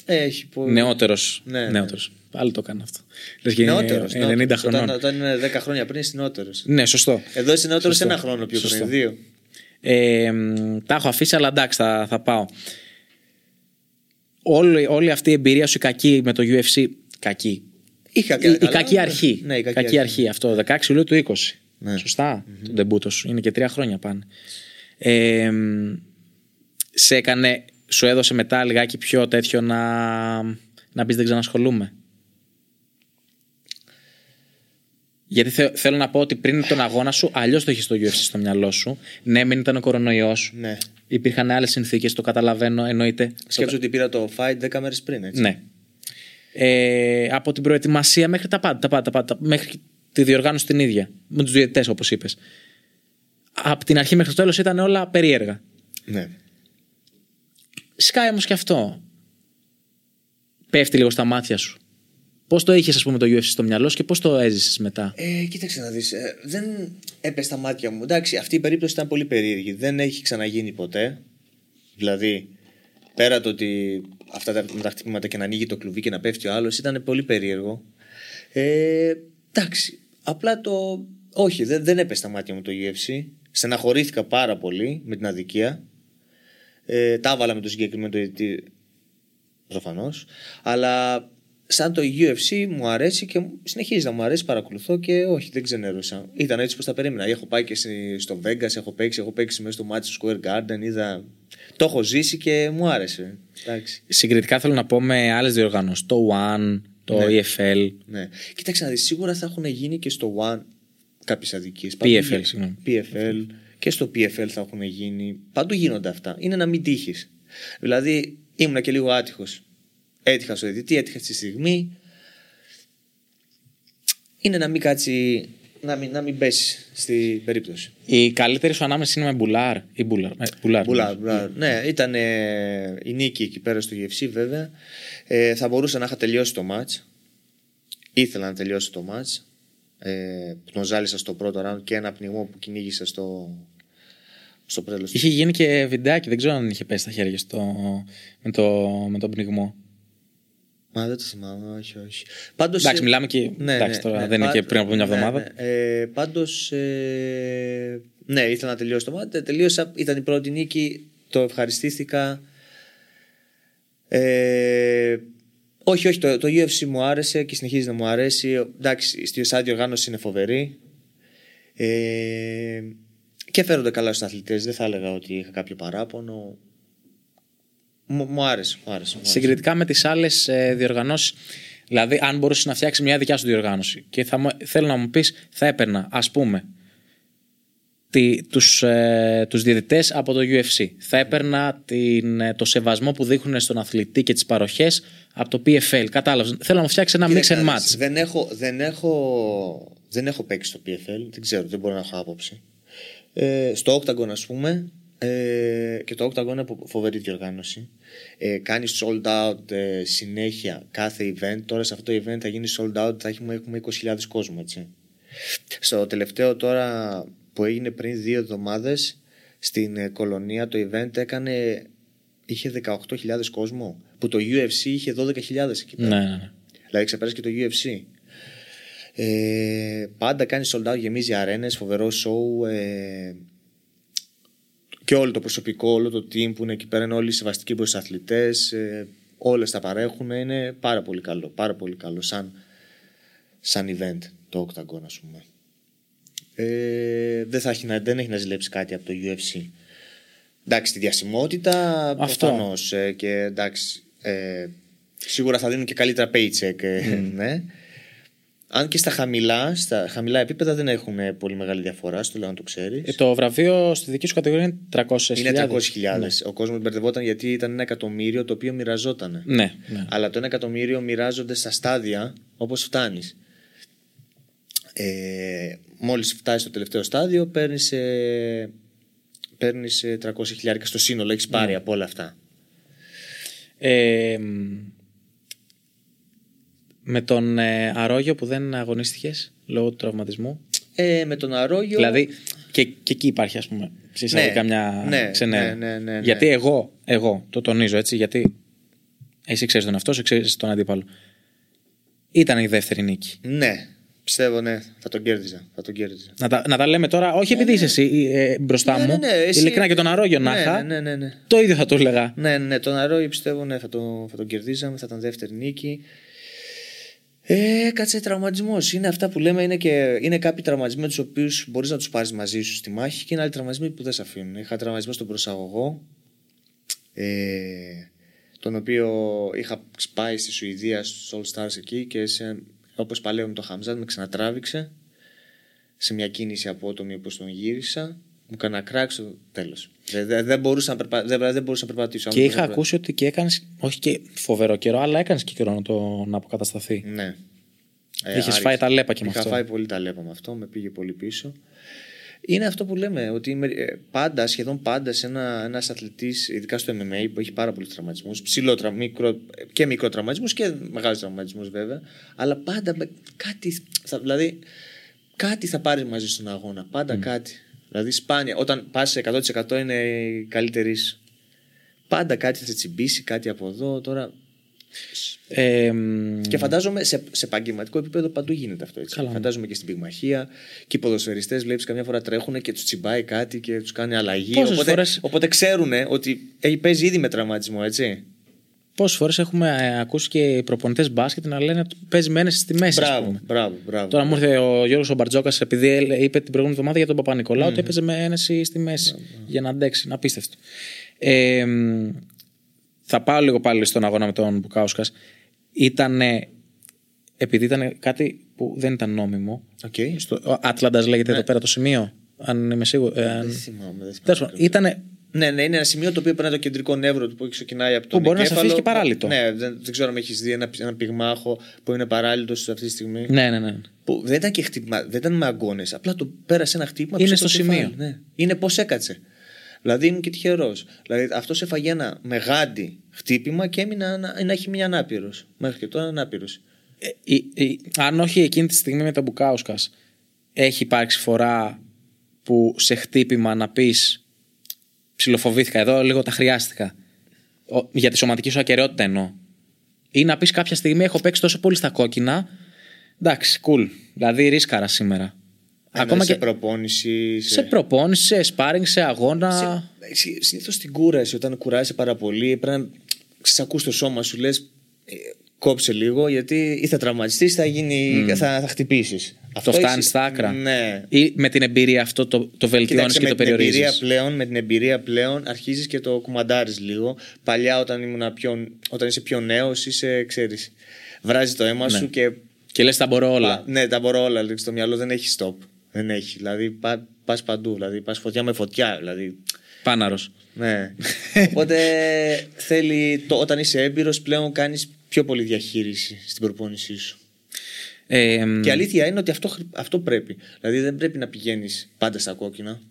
Έχει πολύ. Νεότερος. Ναι, ναι. Νεότερος. Άλλο το κάνω αυτό. Λες και είναι Νεότερος, 90 νεότερος. χρονών. Όταν, όταν είναι 10 χρόνια πριν είσαι νεότερος. Ναι, σωστό. Εδώ είσαι νεότερος Σωστό. ένα χρόνο πιο Σωστό. πριν. Δύο. Ε, μ, τα έχω αφήσει, αλλά εντάξει, θα, θα πάω. Όλη, όλη αυτή η εμπειρία σου η κακή με το UFC. Κακή. Είχα Η, η καλά, κακή ναι. αρχή. Ναι, η κακή, κακή αρχή. αρχή. Αυτό. 16 Ιουλίου του 20. Ναι. Σωστά. Το ντεμπούτο σου. Είναι και τρία χρόνια πάνε. Ε, μ, σε έκανε, σου έδωσε μετά λιγάκι πιο τέτοιο να, να μπει δεν ξανασχολούμαι. Γιατί θε- θέλω να πω ότι πριν τον αγώνα σου, αλλιώς το έχεις στο UFC στο μυαλό σου. Ναι, μην ήταν ο κορονοϊός. Ναι. Υπήρχαν άλλες συνθήκες, το καταλαβαίνω, εννοείται. Σκέψω ότι πήρα το fight 10 μέρες πριν, έτσι. Ναι. Ε, από την προετοιμασία μέχρι τα πάντα, τα πάντα, τα πάντα, μέχρι τη διοργάνωση την ίδια. Με τους διαιτητές, όπως είπες. Από την αρχή μέχρι το τέλος ήταν όλα περίεργα. ναι. Σκάει όμως και αυτό. Πέφτει λίγο στα μάτια σου. Πώς το είχες, ας πούμε, το UFC στο μυαλό σου και πώς το έζησες μετά; Ε, κοίταξε να δεις, ε, δεν έπεσε στα μάτια μου. Εντάξει, αυτή η περίπτωση ήταν πολύ περίεργη. Δεν έχει ξαναγίνει ποτέ. Δηλαδή, πέρα το ότι αυτά τα, με τα χτυπήματα και να ανοίγει το κλουβί και να πέφτει ο άλλος ήταν πολύ περίεργο. Ε, εντάξει, απλά το... Όχι, δεν, δεν έπεσε στα μάτια μου το UFC. Στεναχωρήθηκα πάρα πολύ με την αδικία. Ε, τα έβαλα με το συγκεκριμένο διαιτητή προφανώς. Αλλά σαν το UFC μου αρέσει και συνεχίζει να μου αρέσει, παρακολουθώ και όχι, δεν ξενέρωσα. Ήταν έτσι που τα περίμενα. Έχω πάει και στη- στο Vegas, έχω παίξει, έχω παίξει μέσα στο μάτι του Square Garden, είδα. Το έχω ζήσει και μου άρεσε. Εντάξει. Συγκριτικά θέλω να πω με άλλες διοργανώσεις. Το One, το Ναι. EFL. Ναι. Κοίταξε να δεις, σίγουρα θα έχουν γίνει και στο One κάποιες αδικίες. PFL, συγγνώμη. PFL και στο PFL θα έχουν γίνει. Παντού γίνονται αυτά. Είναι να μην τύχεις. Δηλαδή, ήμουνα και λίγο άτυχος. Έτυχα στο διαιτητή, έτυχα στη στιγμή. Είναι να μην κάτσει. Να μην, να μην πέσεις στην περίπτωση. Η καλύτερη σου ανάμνηση είναι με Μπουλάρ ή Μπουλάρ. Ε, Μπουλάρ. Μπουλά, μπουλά. Ναι, ήταν ε, η νίκη εκεί πέρα στο UFC βέβαια. Ε, θα μπορούσα να είχα τελειώσει το match. Ήθελα να τελειώσω το match. Ε, τον ζάλισα στο πρώτο round και ένα πνιγμό που κυνήγησα στο, στο τέλος. Είχε γίνει και βιντεάκι, δεν ξέρω αν είχε πέσει στα χέρια στο, με, το, με τον πνιγμό. Μα δεν το θυμάμαι, όχι, όχι. Πάντως, Εντάξει, ε, μιλάμε και. εντάξει, τώρα δεν είναι και πριν από μια ναι, εβδομάδα. Ναι, Ε, Πάντως. Ε, ναι, ήθελα να τελειώσω το μάτι. Τελείωσα. Ήταν η πρώτη νίκη. Το ευχαριστήθηκα. Ε, όχι, όχι. Το, το UFC μου άρεσε και συνεχίζει να μου αρέσει. Εντάξει, στη σαν διοργάνωση είναι φοβερή. Ε, και φέρονται καλά στους αθλητές. Δεν θα έλεγα ότι είχα κάποιο παράπονο. Μου, μου άρεσε, μου άρεσε. μου άρεσε. Συγκριτικά με τις άλλες διοργανώσεις. Δηλαδή, αν μπορούσες να φτιάξεις μια δικιά σου διοργάνωση και θα, μου- θέλω να μου πεις, θα έπαιρνα, ας πούμε, τι, τους, ε, τους διαιτητές από το UFC. Θα έπαιρνα την, ε, το σεβασμό που δείχνουν στον αθλητή και τις παροχές από το PFL. Κατάλαβες. Θέλω να μου φτιάξεις ένα mix Κοίταξε and να match. δεις, Δεν έχω, δεν, έχω, δεν έχω παίξει στο PFL, δεν ξέρω, δεν μπορώ να έχω άποψη. Ε, στο Octagon ας πούμε, ε, και το Octagon είναι πο- φοβερή διοργάνωση. Ε, κάνει sold out ε, συνέχεια κάθε event. Τώρα σε αυτό το event θα γίνει sold out, θα έχουμε, έχουμε 20.000 κόσμο έτσι. Στο τελευταίο τώρα που έγινε πριν δύο εβδομάδες στην ε, κολονία το event έκανε, είχε 18.000 κόσμο που το UFC είχε 12.000 εκεί Ναι, πέρα. ναι, ναι. Δηλαδή ξεπέρασε και το UFC. Ε, πάντα κάνει sold out, γεμίζει αρένες, φοβερό show. Ε, και όλο το προσωπικό, όλο το team που είναι εκεί πέρα είναι όλοι σεβαστικοί προς τους αθλητές. Ε, όλες τα παρέχουν. Είναι πάρα πολύ καλό. Πάρα πολύ καλό σαν, σαν event το Octagon ας πούμε. Ε, δεν, θα έχει να, δεν έχει να ζηλέψει κάτι από το UFC. Εντάξει, τη διασημότητα Αυτό. προφανώς ε, και εντάξει, ε, σίγουρα θα δίνουν και καλύτερα paycheck, ε, ναι. Αν και στα χαμηλά, στα χαμηλά επίπεδα δεν έχουν ε, πολύ μεγάλη διαφορά, στο λέω να το ξέρεις. Ε, το βραβείο στη δική σου κατηγορία είναι 300.000. Είναι 300.000. Ο κόσμος μπερδευόταν γιατί ήταν ένα εκατομμύριο το οποίο μοιραζόταν. Ναι, ναι. Αλλά το ένα εκατομμύριο μοιράζονται στα στάδια όπως φτάνεις. Ε, μόλις φτάσεις στο τελευταίο στάδιο παίρνεις, ε, παίρνεις ε, 300 χιλιάρικα στο σύνολο, έχεις πάρει από όλα αυτά. Ε, μ, με τον ε, Αρόγιο που δεν αγωνίστηκες λόγω του τραυματισμού; Ε, με τον Αρόγιο... Δηλαδή και, και εκεί υπάρχει ας πούμε σε εισαγωγικά Ναι, μια ναι, ξενέρα. ναι, ναι, ναι, ναι. Γιατί εγώ, εγώ το τονίζω έτσι γιατί εσύ ξέρεις τον εαυτό σου, ξέρεις τον αντίπαλο. Ήταν η δεύτερη νίκη. Ναι, Πιστεύω, ναι, θα τον κέρδιζα. Θα τον κέρδιζα. Να τα, να τα λέμε τώρα, όχι επειδή είσαι εσύ ε, μπροστά Ναι, μου. ναι, ναι, εσύ- Ειλικρινά και τον Αρόγιο να ναι, είχα. ναι, ναι, ναι. Το ίδιο θα το έλεγα. Ναι, ναι, τον Αρόη πιστεύω ναι, θα, το, θα τον κερδίζαμε, θα ήταν δεύτερη νίκη. Ε, κάτσε τραυματισμός. Είναι αυτά που λέμε, είναι, και, είναι κάποιοι τραυματισμοί τους οποίους μπορείς να τους πάρεις μαζί σου στη μάχη και είναι άλλοι τραυματισμοί που δεν σε αφήνουν. Είχα τραυματισμό στον προσαγωγό, ε, τον οποίο είχα πάει στη Σουηδία στους All Stars εκεί και όπως παλαιό με το Χαμζάν με ξανατράβηξε σε μια κίνηση απότομη όπως τον γύρισα. Μου έκανα ένα κράξ στο τέλος. Δεν, δεν, δεν, μπορούσα να περπα... δεν, δεν μπορούσα να περπατήσω. Αν Και δεν είχα μπορούσα- ακούσει ότι και έκανες, όχι και φοβερό καιρό, αλλά έκανες και καιρό να, το, να αποκατασταθεί. Ναι. Είχες άρχισε. φάει τα λέπα και με Είχα αυτό. φάει πολύ τα λέπα με αυτό, με πήγε πολύ πίσω. Είναι αυτό που λέμε, ότι είμαι, ε, πάντα, σχεδόν πάντα σε ένα ένας αθλητής, ειδικά στο MMA που έχει πάρα πολλούς τραυματισμούς, ψηλό, τρα- μικρό, και μικρό τραυματισμούς και μεγάλους τραυματισμούς βέβαια, αλλά πάντα με κάτι, θα, δηλαδή κάτι θα πάρεις μαζί στον αγώνα, πάντα κάτι. Δηλαδή σπάνια, όταν πας σε 100% είναι η καλύτερης σου. Πάντα κάτι θα σε τσιμπήσει, κάτι από εδώ, τώρα Ε, μ, και φαντάζομαι σε, σε επαγγελματικό επίπεδο παντού γίνεται αυτό έτσι. Καλά, ναι. φαντάζομαι και στην πυγμαχία και οι ποδοσφαιριστές βλέπεις καμιά φορά τρέχουν και τους τσιμπάει κάτι και τους κάνει αλλαγή. Πόσες οπότε, φορές- οπότε ξέρουν ότι ε, παίζει ήδη με τραυματισμό, έτσι. Πόσες φορές έχουμε ε, ακούσει και προπονητές μπάσκετ να λένε ότι παίζει με ένεση στη μέση. ας Μπράβο, πούμε. μπράβο, μπράβο. Τώρα μου ήρθε ο Γιώργος Μπαρτζόκας επειδή έλε- είπε την προηγούμενη εβδομάδα για τον Παπανικολάου ότι έπαιζε με ένεση στη μέση για να αντέξει. Είναι απίστευτο. Ε, μ, θα πάω λίγο πάλι στον αγώνα με τον Μπουκάουσκας. Ήταν. Επειδή ήταν κάτι που δεν ήταν νόμιμο. Οκ. Στο Άτλαντα λέγεται εδώ πέρα το σημείο. Αν είμαι σίγουρο. Ε, αν... Δεν θυμάμαι. Δεν Τέλος θυμάμαι. πάντων, ήτανε Ναι, ναι, είναι ένα σημείο το οποίο περνάει το κεντρικό νεύρο του που ξεκινάει από τον Που μπορεί να σε εγκέφαλο. αφήσει και παράλυτο. Ναι, δεν, δεν ξέρω αν έχεις δει ένα, ένα πυγμάχο που είναι παράλυτος αυτή τη στιγμή. Ναι, ναι, ναι. Που δεν ήταν και χτύπημα, δεν ήταν με αγκώνε. Απλά το πέρασε ένα χτύπημα. Είναι πίσω στο κεφάλι. σημείο. Ναι. Είναι πώς έκατσε. Δηλαδή ήμουν και τυχερός. Δηλαδή αυτός έφαγε ένα μεγάντι χτύπημα και έμεινε ανα- να έχει μείνει ανάπηρος. Μέχρι και τώρα ανάπηρος. Ε, η- η- αν όχι εκείνη τη στιγμή με τον Μπουκάουσκα, έχει υπάρξει φορά που σε χτύπημα να πεις ψιλοφοβήθηκα εδώ, λίγο τα χρειάστηκα. Ο- για τη σωματική σου ακαιρεότητα εννοώ. Ή να πεις κάποια στιγμή έχω παίξει τόσο πολύ στα κόκκινα. Εντάξει, cool. Δηλαδή ρίσκαρα σήμερα. Ακόμα σε και προπόνηση. σε προπόνηση, σε σπάρινγκ, σε αγώνα. Συνήθως στην κούραση, όταν κουράζει πάρα πολύ, πρέπει να ξακούς το σώμα σου, λες. Κόψε λίγο, γιατί ή θα τραυματιστείς, θα, γίνει, θα, θα χτυπήσεις. Το φτάνει στα άκρα. Ναι. Ή με την εμπειρία αυτό το, το βελτιώνεις Κοίταξε, και με το την, περιορίζεις. εμπειρία πλέον, με την εμπειρία πλέον αρχίζεις και το κουμαντάρεις λίγο. Παλιά όταν, ήμουν πιο, όταν είσαι πιο νέος είσαι, ξέρεις, βράζει το αίμα Ναι. σου και... Και λες τα μπορώ όλα. πα- ναι, τα μπορώ όλα. Δηλαδή, στο μυαλό δεν έχει stop. Δεν έχει. Δηλαδή πα, πας παντού. Δηλαδή πας φωτιά με φωτιά. Δηλαδή, Πάναρος. ναι. Οπότε θέλει, το, όταν είσαι έμπειρος πλέον κάνεις πιο πολύ διαχείριση στην προπόνησή σου. Ε, Και η αλήθεια είναι ότι αυτό, χρ- αυτό πρέπει. Δηλαδή δεν πρέπει να πηγαίνεις πάντα στα κόκκινα.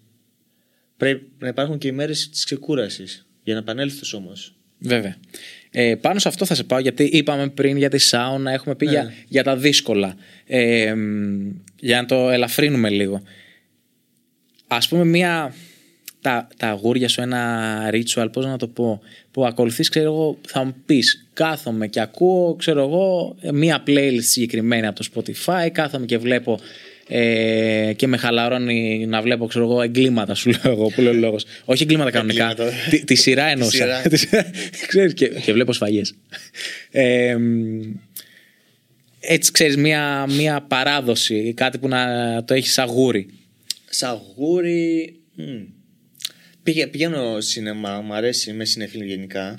Πρέπει να υπάρχουν και οι μέρες της ξεκούρασης για να επανέλθεις το σώμα σου. Βέβαια. Ε, πάνω σε αυτό θα σε πάω γιατί είπαμε πριν για τη σάουνα, έχουμε πει για, για τα δύσκολα. Ε, μ, για να το ελαφρύνουμε λίγο. Ας πούμε μία... Τα, τα αγούρια σου ένα ritual, πώς να το πω, που ακολουθείς, ξέρω εγώ, θα μου πεις, κάθομαι και ακούω, ξέρω εγώ, μία playlist συγκεκριμένη από το Spotify, κάθομαι και βλέπω ε, και με χαλαρώνει να βλέπω, ξέρω εγώ, εγκλήματα σου λέω εγώ, που λέω λόγος. Όχι εγκλήματα κανονικά, Εγκλήματα. τη, τη σειρά εννοούσα. σειρά. Τη σειρά. Ξέρεις, και, και βλέπω σφαγές. Ε, μ, έτσι ξέρεις μια, μια παράδοση, κάτι που να το έχεις αγούρι. Σαγούρι. μ. Πήγε, πηγαίνω σινεμά, μου αρέσει, είμαι συνεφίλ γενικά.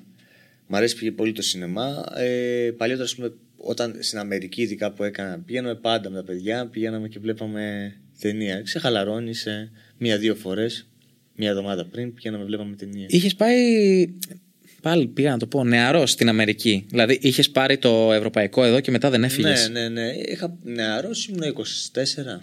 Μ' αρέσει πήγε πολύ το σινεμά. Ε, παλιότερα, ας πούμε, όταν στην Αμερική, ειδικά που έκανα, πηγαίναμε πάντα με τα παιδιά, πηγαίναμε και βλέπαμε ταινία. Ξεχαλαρώνει σε μία-δύο φορές, μία εβδομάδα πριν, πηγαίναμε βλέπαμε ταινία. Είχες πάει. Πάλι πήγα να το πω, νεαρό στην Αμερική. Δηλαδή είχες πάρει το ευρωπαϊκό εδώ και μετά δεν έφυγες; Ναι, ναι, ναι. Είχα νεαρός, ήμουν 24.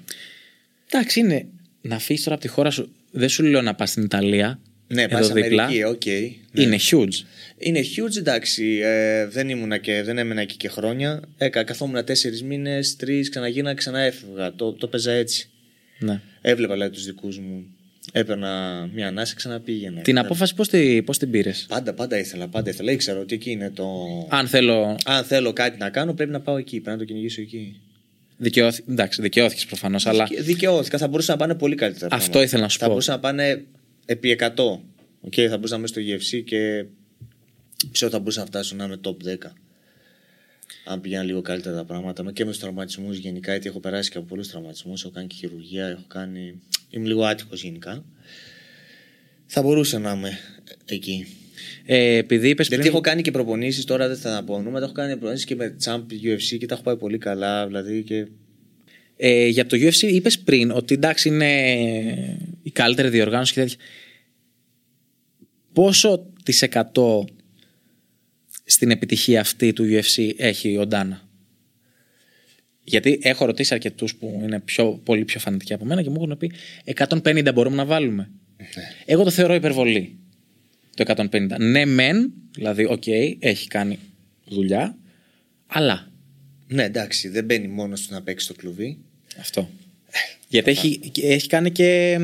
Εντάξει, είναι να φύγεις τώρα από τη χώρα σου. Δεν σου λέω να πας στην Ιταλία. Ναι, εδώ πας δίπλα. Αμερική, οκ. ναι. Είναι huge. Είναι huge, εντάξει. Ε, δεν ήμουνα και δεν έμενα εκεί και χρόνια. Έκα, καθόμουν τέσσερις μήνες, τρεις, ξαναγίνα, ξανά έφευγα. Το, το παίζα έτσι. Ναι. Έβλεπα δηλαδή τους δικούς μου. Έπαιρνα μια ανάσα, ξαναπήγαινα. Την Ναι. απόφαση πώς την, πώς την πήρες; Πάντα, πάντα ήθελα, πάντα ήθελα. Ήξερα ότι εκεί είναι το. Αν θέλω. Αν θέλω κάτι να κάνω, πρέπει να πάω εκεί. Πρέπει να το κυνηγήσω εκεί. Δικαιώθη... Εντάξει, δικαιώθηκες προφανώς, αλλά Και Δικαιώθηκα. Θα μπορούσαν να πάνε πολύ καλύτερα. Αυτό πράγματα. ήθελα να σου θα πω. μπορούσαν να πάνε επί 100. Οκ, θα μπορούσαν να είμαι στο UFC και ξέρω θα μπορούσαν να φτάσουν να είμαι top 10. Αν πηγαίναν λίγο καλύτερα τα πράγματα. Και με τους τραυματισμούς γενικά, γιατί έχω περάσει και από πολλούς τραυματισμούς. Έχω κάνει και χειρουργία, έχω κάνει. Είμαι λίγο άτυχος γενικά. Θα μπορούσα να είμαι εκεί. Ε, επειδή είπες Γιατί έχω κάνει και προπονήσεις τώρα, δεν θα τα πω ονόματα. Έχω κάνει προπονήσεις και με Champ UFC και τα έχω πάει πολύ καλά. Δηλαδή και Ε, για το UFC είπες πριν ότι εντάξει είναι η καλύτερη διοργάνωση και τέτοια. Πόσο της εκατό στην επιτυχία αυτή του UFC έχει ο Ντάνα; Γιατί έχω ρωτήσει αρκετούς που είναι πιο, πολύ πιο φανατικοί από μένα και μου έχουν πει 150 μπορούμε να βάλουμε. Εγώ το θεωρώ υπερβολή. Το 150. Ναι, μεν, δηλαδή, οκ, έχει κάνει δουλειά, αλλά Ναι, εντάξει, δεν μπαίνει μόνος του να παίξει το κλουβί. αυτό. Γιατί έχει, έχει κάνει και.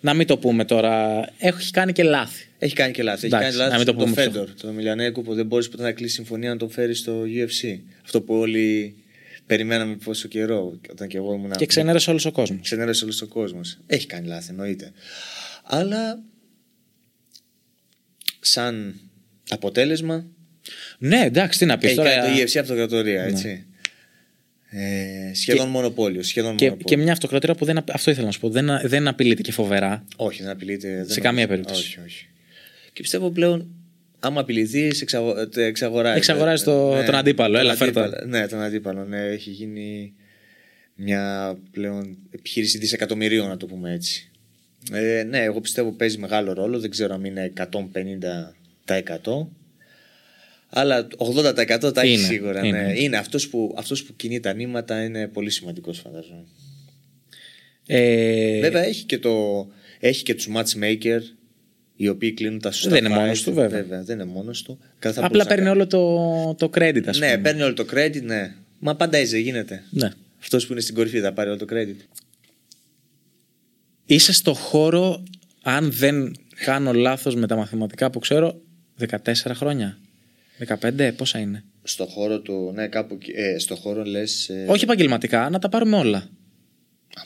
Να μην το πούμε τώρα. Έχει κάνει και λάθη. Έχει κάνει και λάθη. Έχει Εντάξει, κάνει να λάθη μην το στον πούμε Φέντορ, τον Εμελιανένκο, που δεν μπορείς ποτέ να κλείσει συμφωνία να τον φέρεις στο UFC. Αυτό που όλοι περιμέναμε πόσο καιρό, όταν και εγώ ήμουν. Και ξενέρωσε όλος ο κόσμος. Ξενέρωσε όλος ο κόσμος. Έχει κάνει λάθη, εννοείται. Αλλά σαν αποτέλεσμα Ναι, εντάξει, τι να πεις έχει τώρα. κάνει το UFC αυτοκρατορία, έτσι. Ε, σχεδόν μονοπόλιο. Σχεδόν και, μονοπόλιο. και μια αυτοκρατορία που δεν, απ- αυτό ήθελα να σου πω. Δεν, α- δεν απειλείται και φοβερά. Όχι, δεν απειλείται. δεν νομίζω. καμία περίπτωση. Όχι, όχι. Και πιστεύω πλέον, άμα απειληθεί, εξαγο... τε- εξαγοράζει. Εξαγοράζει το- τον αντίπαλο. Έλα, φέρ' τον. αντίπαλο. Ναι, τον αντίπαλο. Ναι, έχει γίνει μια πλέον επιχείρηση δισεκατομμυρίων, να το πούμε έτσι. Ε, ναι, εγώ πιστεύω παίζει μεγάλο ρόλο. Δεν ξέρω αν είναι 150%. Αλλά 80% τα έχει Είναι, σίγουρα. είναι. Ναι. Είναι αυτός που, αυτός που κινεί τα νήματα είναι πολύ σημαντικός φαντάζομαι. Ε, Βέβαια έχει και, το, έχει και τους matchmaker οι οποίοι κλείνουν τα σωστά Δεν είναι fight. μόνος του, βέβαια. δεν είναι μόνος του. Καλά, θα απλά μπορούσε να παίρνει κάνει. όλο το, το credit, ας πούμε. Ναι, παίρνει όλο το credit, ναι. Μα πάντα έτσι δεν γίνεται. Ναι. Αυτός που είναι στην κορυφή θα πάρει όλο το credit. Είσαι στο χώρο, αν δεν κάνω λάθος με τα μαθηματικά που ξέρω, 14 χρόνια. 15, πόσα είναι; Στο χώρο του, ναι, κάπου εκεί- ε, στο χώρο λες... Ε, Όχι επαγγελματικά, να τα πάρουμε όλα.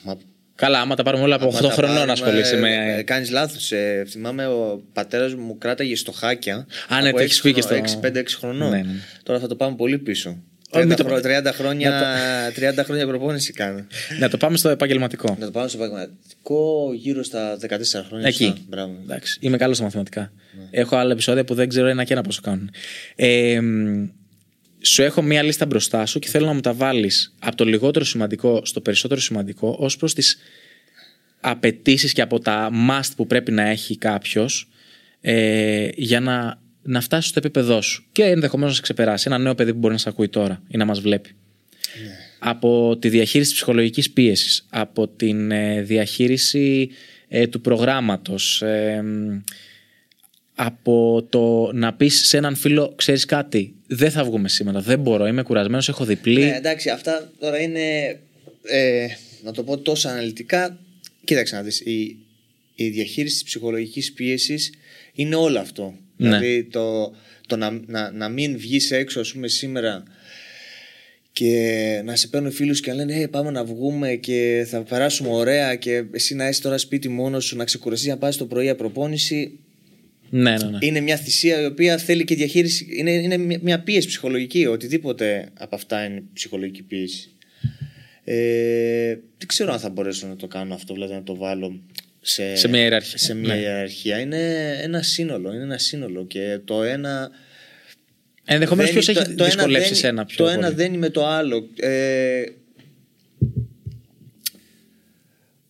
άμα, Καλά, άμα τα πάρουμε όλα από άμα 8 τα χρονών πάρουμε, ασχολείσαι ε, με. Ε, κάνεις λάθος. Ε, θυμάμαι ο πατέρας μου κράταγε στο χάκια. Α, ναι, από το έχεις πει και στο- 5-6 χρονών. Ναι, ναι. Τώρα θα το πάμε πολύ πίσω. Όχι, 30, μην το- χρο- 30 χρόνια, 30 χρόνια προπόνηση κάνω. Να το πάμε στο επαγγελματικό. Να το πάμε στο επαγγελματικό γύρω στα 14 χρόνια. Εκεί. σωστά. Μπράβο. Εντάξει, είμαι καλός στα μαθηματικά. Ναι. Έχω άλλα επεισόδια που δεν ξέρω ένα και ένα πόσο κάνουν. Ε, μ, σου έχω μία λίστα μπροστά σου και θέλω να μου τα βάλεις από το λιγότερο σημαντικό στο περισσότερο σημαντικό ως προς τις απαιτήσεις και από τα must που πρέπει να έχει κάποιος ε, για να, να φτάσει στο επίπεδό σου και ενδεχομένως να σε ξεπεράσει. Ένα νέο παιδί που μπορεί να σε ακούει τώρα ή να μας βλέπει. Από τη διαχείριση της ψυχολογικής πίεσης, από την ε, διαχείριση ε, του προγράμματος, ε, μ, από το να πεις σε έναν φίλο, ξέρεις κάτι, δεν θα βγούμε σήμερα, δεν μπορώ, είμαι κουρασμένος, έχω διπλή. Ναι, εντάξει, αυτά τώρα είναι. Ε, να το πω τόσο αναλυτικά. Κοίταξε να δεις, η, η διαχείριση της ψυχολογικής πίεσης είναι όλο αυτό. Ναι. Δηλαδή το, το να, να, να μην βγεις έξω, ας πούμε, σήμερα και να σε παίρνουν φίλους και να λένε hey, πάμε να βγούμε και θα περάσουμε ωραία και εσύ να είσαι τώρα σπίτι μόνος σου να ξεκουραστείς να πας το πρωί για προπόνηση ναι, ναι, ναι. είναι μια θυσία η οποία θέλει και διαχείριση. Είναι, είναι μια- μια πίεση ψυχολογική. Οτιδήποτε από αυτά είναι ψυχολογική πίεση. Ε, δεν ξέρω αν θα μπορέσω να το κάνω αυτό, δηλαδή να το βάλω σε, Σε μια ιεραρχία. σε μια Ναι. ιεραρχία. Είναι ένα σύνολο. Είναι ένα σύνολο και το ένα. Ενδεχομένως δεν- ποιος έχει το- το ένα δυσκολεύσει δεν- σένα πιο Το ένα πολύ. δεν είναι με το άλλο. Ε,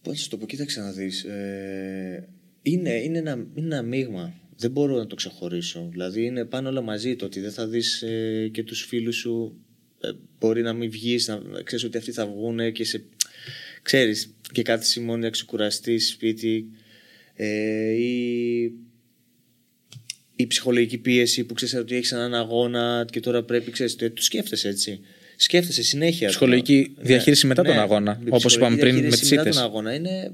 Πώς να σου το πω, κοίταξε να δεις. Ε, είναι, είναι, ένα, είναι ένα μείγμα. Δεν μπορώ να το ξεχωρίσω. Δηλαδή είναι πάνω όλα μαζί το ότι δεν θα δεις ε, και τους φίλους σου. Ε, μπορεί να μην βγεις, να, να ξέρεις ότι αυτοί θα βγουν και σε. ξέρεις, και κάθεσαι μόνο να ξεκουραστεί σπίτι. Ε, ή η ψυχολογική πίεση που ξέρεις ότι έχεις έναν αγώνα και τώρα πρέπει, ξέρεις, το, το σκέφτεσαι έτσι. Σκέφτεσαι συνέχεια. Ψυχολογική το- διαχείριση μετά τον ναι, αγώνα, η όπως ψυχολογική είπαμε πριν με διαχείριση τις μετά ήττες. τον αγώνα είναι.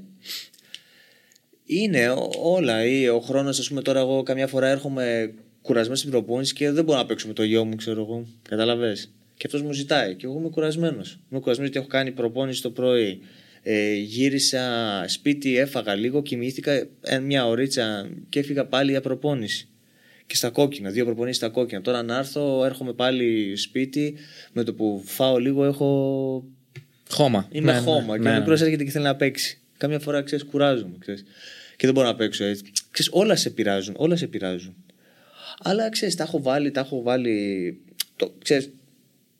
Είναι ό- όλα. Ή ο χρόνος, ας πούμε, τώρα εγώ καμιά φορά έρχομαι κουρασμένος στην προπόνηση και δεν μπορώ να παίξω με το γιο μου, ξέρω εγώ. Καταλαβέ. Και αυτός μου ζητάει. Και εγώ είμαι κουρασμένος. Είμαι κουρασμένος γιατί έχω κάνει προπόνηση το πρωί. Ε, γύρισα σπίτι, έφαγα λίγο, κοιμήθηκα ε, μια ωρίτσα και έφυγα πάλι για προπόνηση. Και στα κόκκινα, δύο προπονήσεις στα κόκκινα. Τώρα να έρθω, έρχομαι πάλι σπίτι. Με το που φάω λίγο, έχω. Χώμα. Είμαι Ναι, χώμα. ναι, και ο ναι. μικρό έρχεται και θέλει να παίξει. Κάμια φορά ξέρεις, κουράζομαι. Ξέρεις. Και δεν μπορώ να παίξω έτσι. Ξέρεις, όλα σε πειράζουν. Όλα σε πειράζουν. Αλλά ξέρεις, τα έχω βάλει, τα έχω βάλει. Το, ξέρεις,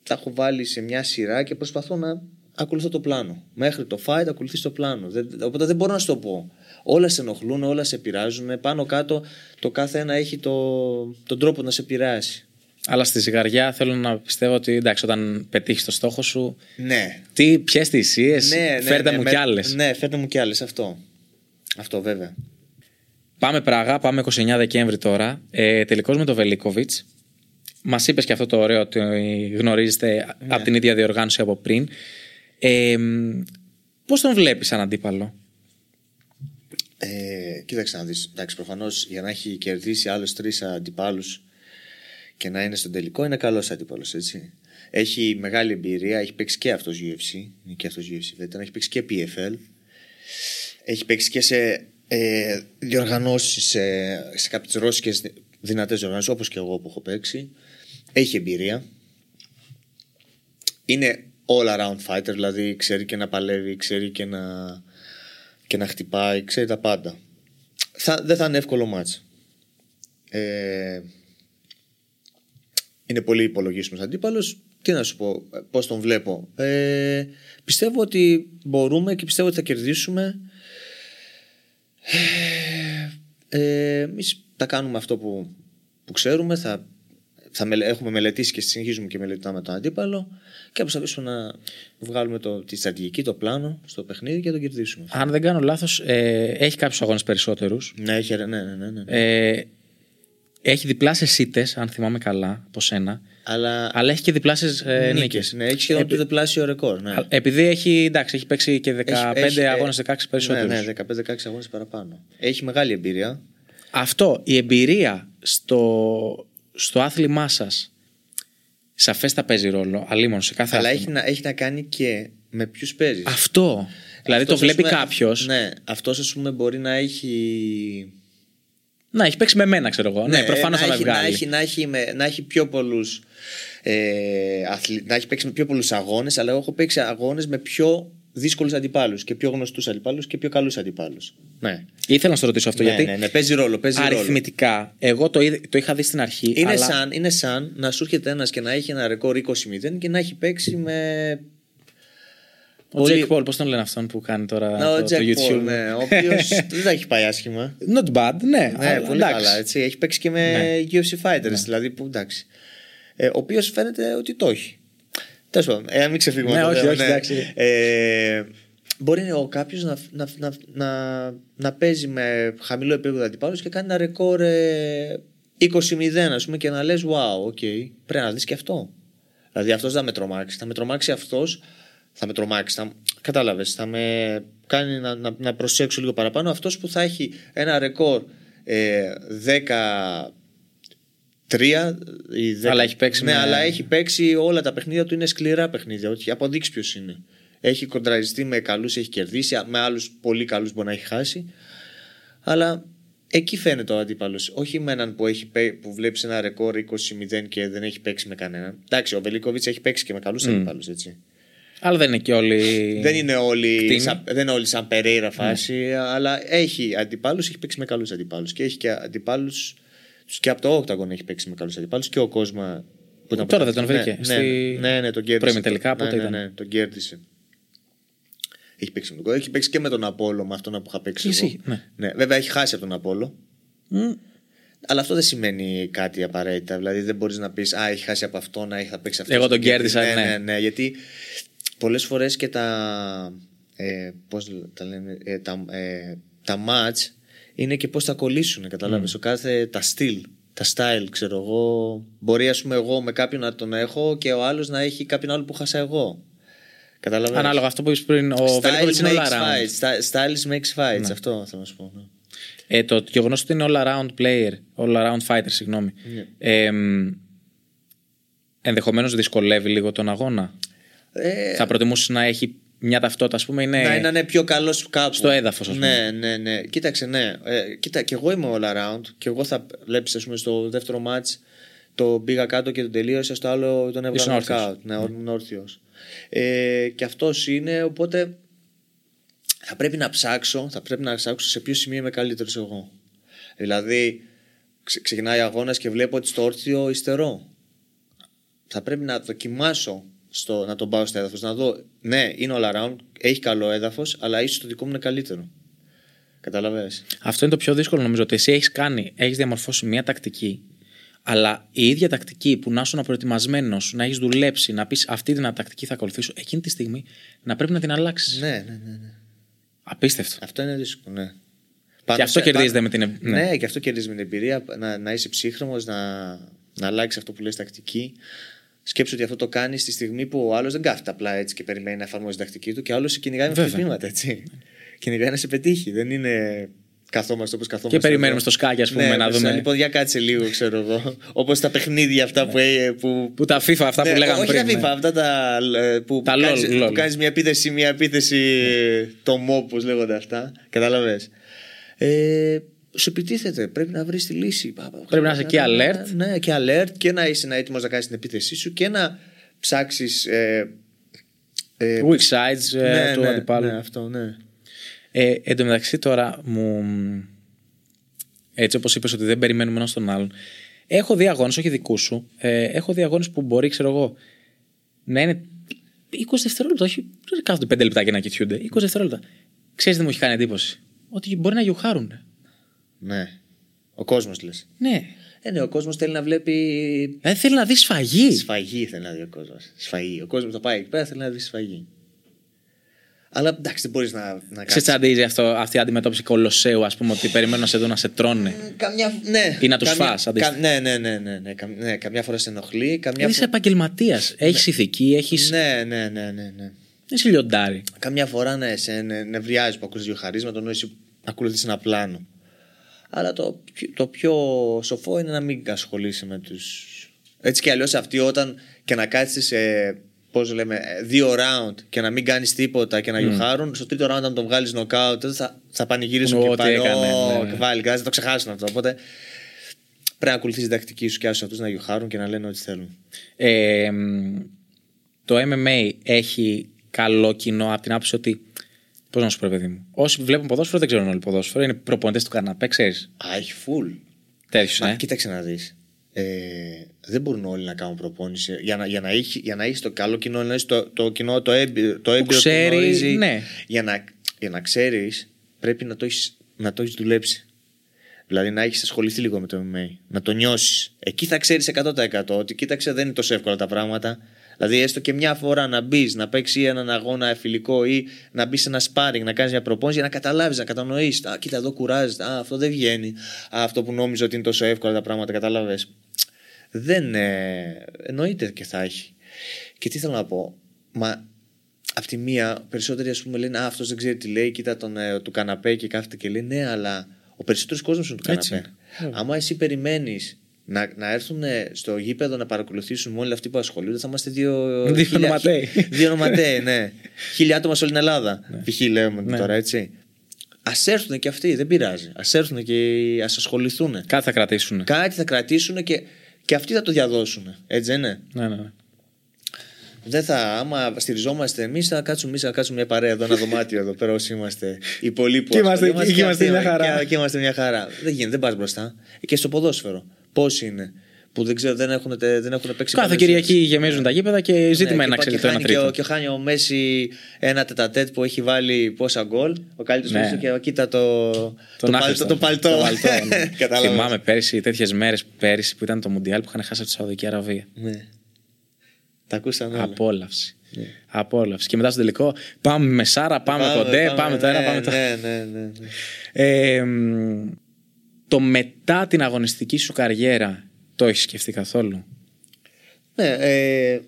τα έχω βάλει σε μια σειρά και προσπαθώ να ακολουθώ το πλάνο. Μέχρι το fight ακολουθείς το πλάνο. Δεν, οπότε δεν μπορώ να σου το πω. Όλα σε ενοχλούν, όλα σε πειράζουν. Πάνω κάτω το κάθε ένα έχει το, τον τρόπο να σε επηρεάσει. Αλλά στη ζυγαριά θέλω να πιστεύω ότι εντάξει, όταν πετύχεις το στόχο σου. Ναι. Τι, ποιες θυσίες, φέρτε μου με- κι άλλες. Ναι, φέρτε μου κι άλλες. Αυτό. Αυτό βέβαια. Πάμε Πράγα, πάμε 29 Δεκέμβρη τώρα. Ε, Τελικός με το Βελίκοβιτς. Μας είπες και αυτό το ωραίο ότι γνωρίζετε Ναι. από την ίδια διοργάνωση από πριν. Ε, Πώς τον βλέπεις σαν αντίπαλο, Ε, κοίταξε να δεις. Εντάξει, προφανώς για να έχει κερδίσει άλλους τρεις αντιπάλους και να είναι στον τελικό είναι καλός αντίπαλος, έτσι. Έχει μεγάλη εμπειρία, έχει παίξει και αυτός UFC, είναι και αυτός UFC veteran, έχει παίξει και PFL, έχει παίξει και σε ε, διοργανώσεις, σε, σε κάποιες ρώσικες δυνατές διοργανώσεις, όπως και εγώ που έχω παίξει. Έχει εμπειρία. Είναι all around fighter, δηλαδή ξέρει και να παλεύει, ξέρει και να, και να χτυπάει, ξέρει τα πάντα. Θα, δεν θα είναι εύκολο μάτς. Ε, είναι πολύ υπολογίσιμος αντίπαλος. Τι να σου πω, πώς τον βλέπω. Ε, πιστεύω ότι μπορούμε και πιστεύω ότι θα κερδίσουμε. Ε, ε, εμείς θα κάνουμε αυτό που, που ξέρουμε, θα, θα μελε- έχουμε μελετήσει και συνεχίζουμε και μελετάμε τον αντίπαλο και θα προσπαθήσουμε να βγάλουμε το, τη στρατηγική, το πλάνο στο παιχνίδι και να τον κερδίσουμε. Αν δεν κάνω λάθος, ε, έχει κάποιους αγώνες περισσότερους. Ναι, έχει, ναι, ναι, ναι, ναι. Ε, έχει διπλάσιες ήττες, αν θυμάμαι καλά, από σένα. Αλλά, Αλλά έχει και διπλάσιες ε, νίκες. νίκες, ναι, έχει σχεδόν το διπλάσιο ρεκόρ. Ναι. Επειδή έχει, εντάξει, έχει παίξει και 15 Έχει- έχει- αγώνες, 16 περισσότερους. Ναι, ναι, 15-16 αγώνες παραπάνω. Έχει μεγάλη εμπειρία. Αυτό, η εμπειρία στο, στο άθλημά σας. Σαφέστα παίζει ρόλο, αλίμονο σε κάθε Αλλά άθλημα. έχει να, έχει να κάνει και με ποιους παίζεις. Αυτό. Δηλαδή το βλέπει κάποιος. Ναι, αυτός ας πούμε μπορεί να έχει. Να έχει παίξει με μένα, ξέρω εγώ. Ναι, προφανώς να θα με έχει, να, βγάλει. έχει, να, έχει με, να έχει πιο πολλούς. Ε, αθλη- να έχει παίξει με πιο πολλούς αγώνες, αλλά εγώ έχω παίξει αγώνες με πιο δύσκολους αντιπάλους και πιο γνωστούς αντιπάλους και πιο καλούς αντιπάλους. Ναι. Ήθελα να σου ρωτήσω αυτό ναι, γιατί ναι, ναι, παίζει ρόλο. Παίζει ρόλο. αριθμητικά, εγώ το, είδα- το είχα δει στην αρχή. Είναι, αλλά... σαν, είναι σαν να σου έρχεται ένας και να έχει ένα ρεκόρ 20-0 και να έχει παίξει με. Ο πολύ- Jake Paul, πώς τον λένε αυτόν που κάνει τώρα Να, το, ο το Jake YouTube; Paul, ναι, ο οποίος δεν τα έχει πάει άσχημα. Not bad, ναι. Ναι, αλλά πολύ εντάξει. καλά. Έτσι. Έχει παίξει και με Ναι. UFC fighters, δηλαδή που εντάξει. Ε, ο οποίος φαίνεται ότι το έχει. Τέλος πάντων, ε, μην ξεφύγουμε Ναι, από το όχι, θέμα, όχι, εντάξει. Ε, μπορεί κάποιος να, να, να, να, να παίζει με χαμηλό επίπεδο αντιπάλους και κάνει ένα ρεκόρ ε, 20-0, ας πούμε, και να λες: Wow, OK, πρέπει να δεις και αυτό. Δηλαδή αυτός θα με τρομάξει. Θα με τρομάξει αυτός. Θα με τρομάξει. Θα, κατάλαβες, θα με κάνει να, να, να προσέξω λίγο παραπάνω. Αυτός που θα έχει ένα ρεκόρ ε, 10 ή 10, Αλλά έχει παίξει ναι, με- αλλά έχει παίξει όλα τα παιχνίδια του είναι σκληρά παιχνίδια. Όχι, αποδείξεις ποιος είναι. Έχει κοντραριστεί με καλούς, έχει κερδίσει. Με άλλους πολύ καλούς μπορεί να έχει χάσει. Αλλά εκεί φαίνεται ο αντίπαλος. Όχι με έναν που, έχει, παί- που βλέπεις ένα ρεκόρ 20-0 και δεν έχει παίξει με κανέναν. Εντάξει, ο Βελίκοβιτ έχει παίξει και με καλούς mm. αντιπάλου, έτσι. Αλλά δεν είναι και όλοι. Δεν είναι όλοι, κτίνοι. σαν, δεν είναι όλοι σαν Περέιρα φάση, αλλά έχει αντιπάλους, έχει παίξει με καλούς αντιπάλους. Και έχει και αντιπάλους. Και από το Octagon έχει παίξει με καλούς αντιπάλους. Και ο Κόσμα. Που ήταν Τώρα δεν τον βρήκε, Ναι, στη- ναι, ναι, ναι, τον κέρδισε. προημιτελικά, πότε ναι, ναι, ήταν; ναι, τον κέρδισε. Έχει παίξει με τον Κόσμο. Έχει παίξει και με τον Απόλο, με αυτόν που είχα παίξει. Εσύ, εγώ. ναι. Βέβαια έχει χάσει από τον Απόλο. Μμ. Αλλά αυτό δεν σημαίνει κάτι απαραίτητα. Δηλαδή δεν μπορείς να πεις Α, έχει χάσει από αυτό, να θα παίξει αυτός. Εγώ τον κέρδισα, ναι, ναι. ναι, ναι. Γιατί πολλές φορές και τα. Ε, πώς τα λένε. Ε, τα, ε, τα match είναι και πώς θα κολλήσουν. Κατάλαβες. Ο κάθε. Τα στυλ. Τα style, ξέρω εγώ. Μπορεί, ας πούμε, εγώ με κάποιον να τον έχω και ο άλλος να έχει κάποιον άλλο που χάσα εγώ. Κατάλαβες. Ανάλογα αυτό που είπες πριν, ο Βέλικοβιτ είναι all makes around. fights. Sta- Styles makes fights. Αυτό θέλω να σου πω. ναι. Ε, το γεγονός ότι είναι all around player, all around fighter, συγγνώμη. Ναι. Ε, μ, ενδεχομένως δυσκολεύει λίγο τον αγώνα. Ε, Θα προτιμούσες να έχει μια ταυτότητα, ας πούμε, είναι. να, να είναι πιο καλός κάπου. Στο έδαφος, ας πούμε. Ναι, ναι, ναι. Κοίταξε, ναι. Ε, κοίτα, και εγώ είμαι all around. Και εγώ θα βλέπεις, ας πούμε, στο δεύτερο match το πήγα κάτω και τον τελείωσα. Στο άλλο τον Ήσουν έβγαλα όρθιος. knockout. Ναι, ήμουν όρθιος. Ε, και αυτός είναι, οπότε θα πρέπει να ψάξω, θα πρέπει να ψάξω σε ποιο σημείο είμαι καλύτερος εγώ. Δηλαδή, ξε, ξεκινάει αγώνας και βλέπω ότι στο όρθιο υστερώ. Θα πρέπει να δοκιμάσω στο, να τον πάω στο έδαφος. Να δω, ναι, είναι all around, έχει καλό έδαφος, αλλά ίσως το δικό μου είναι καλύτερο. Καταλαβες. Αυτό είναι το πιο δύσκολο νομίζω. Ότι εσύ έχεις κάνει, έχεις διαμορφώσει μια τακτική, αλλά η ίδια τακτική που να ήσουν προετοιμασμένος, να έχεις δουλέψει, να πεις αυτή την τακτική θα ακολουθήσω, εκείνη τη στιγμή να πρέπει να την αλλάξεις. Ναι, ναι, ναι. ναι. Απίστευτο. Αυτό είναι δύσκολο, ναι. Και αυτό κερδίζεται με την. Ναι. Ναι. και αυτό κερδίζει με την εμπειρία. Να, να είσαι ψύχρεμος, να, να αλλάξεις αυτό που λες τακτική. Σκέψου ότι αυτό το κάνει στη στιγμή που ο άλλος δεν κάθεται απλά έτσι και περιμένει να εφαρμόζει την τακτική του και ο άλλος σε κυνηγάει με Βέβαια. χτυπήματα, έτσι. κυνηγάει να σε πετύχει. Δεν είναι καθόμαστε όπως καθόμαστε. Και περιμένουμε εδώ. στο σκάκι, ας πούμε, ναι, να μέσα, δούμε. Λοιπόν, για κάτσε λίγο, ξέρω εγώ. Όπως τα παιχνίδια αυτά που. ε, που Που τα FIFA, αυτά ναι, που λέγαμε όχι πριν. τα FIFA, ναι. αυτά τα. ε, που, Τα που, LOL, κάνεις, LOL. που κάνεις μια επίθεση, μια επίθεση. ε, το mob, πώς λέγονται αυτά. Κατάλαβες. Ε, σου επιτίθεται. Πρέπει να βρεις τη λύση. Πρέπει να είσαι και alert. Ναι, και alert και να είσαι έτοιμος να κάνεις την επίθεσή σου και να ψάξεις. Ε, ε, Weak sides ε, του αντιπάλου. ναι, αυτό, ναι. Ε, εν τω μεταξύ τώρα μου. Έτσι όπως είπες ότι δεν περιμένουμε ένα τον άλλον. Έχω δει αγώνες, όχι δικούς σου. Ε, έχω δει αγώνες που μπορεί, ξέρω εγώ, να είναι 20 δευτερόλεπτα. Όχι, δεν κάθονται 5 λεπτά και να κοιτιούνται. 20 δευτερόλεπτα. Ξέρεις τι μου έχει κάνει εντύπωση. Ότι μπορεί να γιουχάρουν. Ναι. Ο κόσμος λες. Ναι. Ε, ναι, ο κόσμος θέλει να βλέπει. Δηλαδή θέλει να δει σφαγή. Σφαγή θέλει να δει ο κόσμος. Σφαγή. Ο κόσμος θα πάει εκεί πέρα θέλει να δει σφαγή. Αλλά εντάξει, δεν μπορείς να, να Σε τσαντίζει αυτό, αυτή η αντιμετώπιση κολοσσέου, ας πούμε, ότι περιμένουν να σε δουν να σε τρώνε. Καμιά, ναι. Ή να τους καμιά, φας, αντίστοιχα. κα, ναι, ναι, ναι, ναι, ναι, καμ- ναι, Καμιά φορά σε ενοχλεί. Καμιά Είσαι φο- επαγγελματίας. Έχεις ηθική, έχει. Ναι, ναι, ναι, ναι, ναι. Είσαι λιοντάρι. Καμιά φορά ναι, σε ναι, νευριάζει που ακούς δύο χαρίσματα ενώ εσύ ακολουθείς ένα πλάνο. Αλλά το, πιο- το πιο σοφό είναι να μην ασχολείσαι με τους... Έτσι και αλλιώς αυτοί όταν και να κάτσεις σε πώς λέμε, δύο round και να μην κάνεις τίποτα και να γιουχάρουν, στο τρίτο round αν τον βγάλεις knockout τότε θα, θα πανηγυρίσουν Ω, και τι πάλι. έκανε, «Ω, ναι, ναι. και πάλι, κάτι, θα το ξεχάσουν αυτό. Οπότε πρέπει να ακολουθείς την τακτική σου και άσου αυτούς να γιουχάρουν και να λένε ό,τι θέλουν. Ε, μ, το MMA έχει καλό κοινό από την άποψη ότι. Πώς να σου πω, ρε παιδί μου. Όσοι βλέπουν ποδόσφαιρο δεν ξέρουν όλοι ποδόσφαιρο. Είναι προπονητές του καναπέ, ξέρεις. Α, έχει full. Τέτοιου, Μα ε. κοίταξε να δεις. Ε, δεν μπορούν όλοι να κάνουν προπόνηση. Για να, για να, έχει, για να έχεις το καλό κοινό, να έχεις το, το κοινό, το έμπειρο, το έμπειρο ξέρεις, που γνωρίζει, ναι. Για να, για να ξέρεις, πρέπει να το έχεις να το έχεις δουλέψει. Δηλαδή να έχεις ασχοληθεί λίγο με το MMA. Να το νιώσεις. Εκεί θα ξέρεις 100% ότι κοίταξε, δεν είναι τόσο εύκολα τα πράγματα. Δηλαδή, έστω και μια φορά να μπεις, να παίξει έναν αγώνα φιλικό ή να μπεις σε ένα σπάρινγκ, να κάνεις μια προπόνηση για να καταλάβεις, να κατανοήσει. Α, κοίτα, εδώ κουράζεται. Α, αυτό δεν βγαίνει. Α, αυτό που νόμιζα ότι είναι τόσο εύκολα τα πράγματα, κατάλαβες. Δεν. Ε, εννοείται και θα έχει. Και τι θέλω να πω. Μα Απ' τη μία, περισσότεροι ας πούμε λένε Α, αυτός δεν ξέρει τι λέει, κοίτα τον ε, του καναπέ και κάθεται και λέει Ναι, αλλά ο περισσότερος κόσμος είναι του Έτσι καναπέ. είναι. Άμα εσύ περιμένεις να, να έρθουν ε, στο γήπεδο να παρακολουθήσουν όλοι αυτοί που ασχολούνται, θα είμαστε δύο. Δύο χίλια- ονοματέοι. Δύο ονοματέοι, ναι. Χίλια άτομα σε όλη την Ελλάδα. Π.χ. λέμε Ναι. τώρα, έτσι. Α έρθουν και αυτοί, δεν πειράζει. Α έρθουν και ας ασχοληθούν. Κάτι θα κρατήσουν. Κάτι θα κρατήσουν και, και αυτοί θα το διαδώσουν. Έτσι δεν είναι. Ναι, ναι, ναι. Δεν θα, άμα στηριζόμαστε εμείς, θα κάτσουμε εμείς, θα κάτσουμε μια παρέα εδώ, ένα δωμάτιο εδώ πέρα όσοι είμαστε οι πολλοί που Και είμαστε- ασχολούμαστε και είμαστε αυτοί- μια χαρά. Και, και είμαστε μια χαρά. Δεν γίνεται, δεν πας μπροστά. Και στο ποδόσφαιρο. Πόσοι είναι που δεν ξέρω, δεν έχουν, τε- δεν έχουν παίξει Κάθε πολλές Κυριακή ώρες. γεμίζουν τα γήπεδα και ζήτημα Ναι, είναι να και ξέρει πα- το ένα και χάνει και ο- τρίτο. Και χάνει ο Μέση ένα τετατέτ που έχει βάλει πόσα γκολ. Ο καλύτερος Ναι. ναι. και κοίτα το, το, Τον παλτό. άχρηστο. Το παλτό. Το παλτό, ναι. Κατάλαβες. Θυμάμαι πέρυσι, τέτοιες μέρες πέρυσι που ήταν το Μουντιάλ που είχαν χάσει από τη Σαουδική Αραβία. Ναι. Τα ακούσαν όλα. Απόλαυση. Απόλαυση. Και μετά στο τελικό πάμε με Σάρα, πάμε, κοντέ, πάμε, το ένα, ναι, πάμε το ναι, ναι, ναι, ναι. Ε, μ, το μετά την αγωνιστική σου καριέρα το έχεις σκεφτεί καθόλου; Ναι, ε,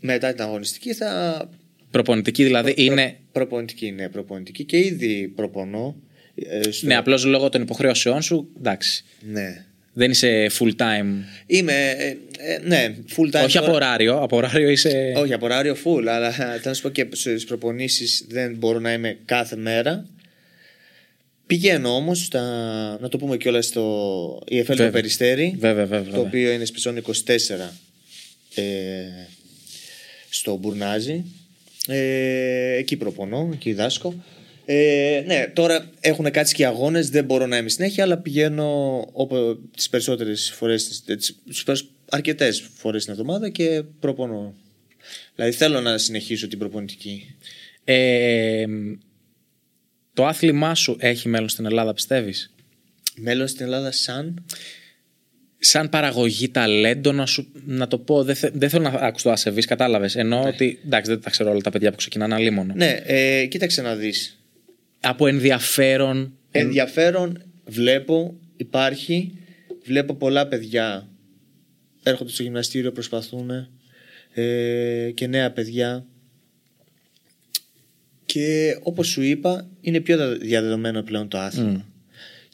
μετά την αγωνιστική θα. Προπονητική δηλαδή είναι. Προπονητική, ναι, προπονητική και ήδη προπονώ. ε, στο- Ναι, απλώς λόγω των υποχρεώσεών σου, εντάξει. ναι, Δεν είσαι full time. Είμαι, ε, ε, ναι, full time. Όχι τώρα. από ωράριο. Από ωράριο είσαι. Όχι, από ωράριο full, αλλά θέλω να σου πω και στις προπονήσεις δεν μπορώ να είμαι κάθε μέρα. Πηγαίνω όμως, να το πούμε κιόλας στο EFL το Βέβαια. Περιστέρι, Βέβαια, βέβαια. το βέβαια. οποίο είναι σπιζόν 24 ε, στο Μπουρνάζι. Ε, εκεί προπονώ, εκεί δάσκω. Ε, ναι, τώρα έχουν κάτσει και αγώνες, δεν μπορώ να είμαι συνέχεια, αλλά πηγαίνω τις περισσότερες φορές, αρκετές φορές την εβδομάδα και προπονώ. Δηλαδή θέλω να συνεχίσω την προπονητική. Ε, το άθλημά σου έχει μέλλον στην Ελλάδα, πιστεύεις; Μέλλον στην Ελλάδα σαν; Σαν παραγωγή ταλέντων, να, σου, να το πω, δεν, θε- δεν θέλω να άκουσω το ασεβής, κατάλαβες. Εννοώ ότι, εντάξει, δεν τα ξέρω όλα τα παιδιά που ξεκινάνε αλίμονο. Ναι, ε, κοίταξε να δεις. Από ενδιαφέρον, Ενδιαφέρον βλέπω, υπάρχει. Βλέπω πολλά παιδιά έρχονται στο γυμναστήριο, προσπαθούν ε, και νέα παιδιά. Και όπως σου είπα, είναι πιο διαδεδομένο πλέον το άθλημα.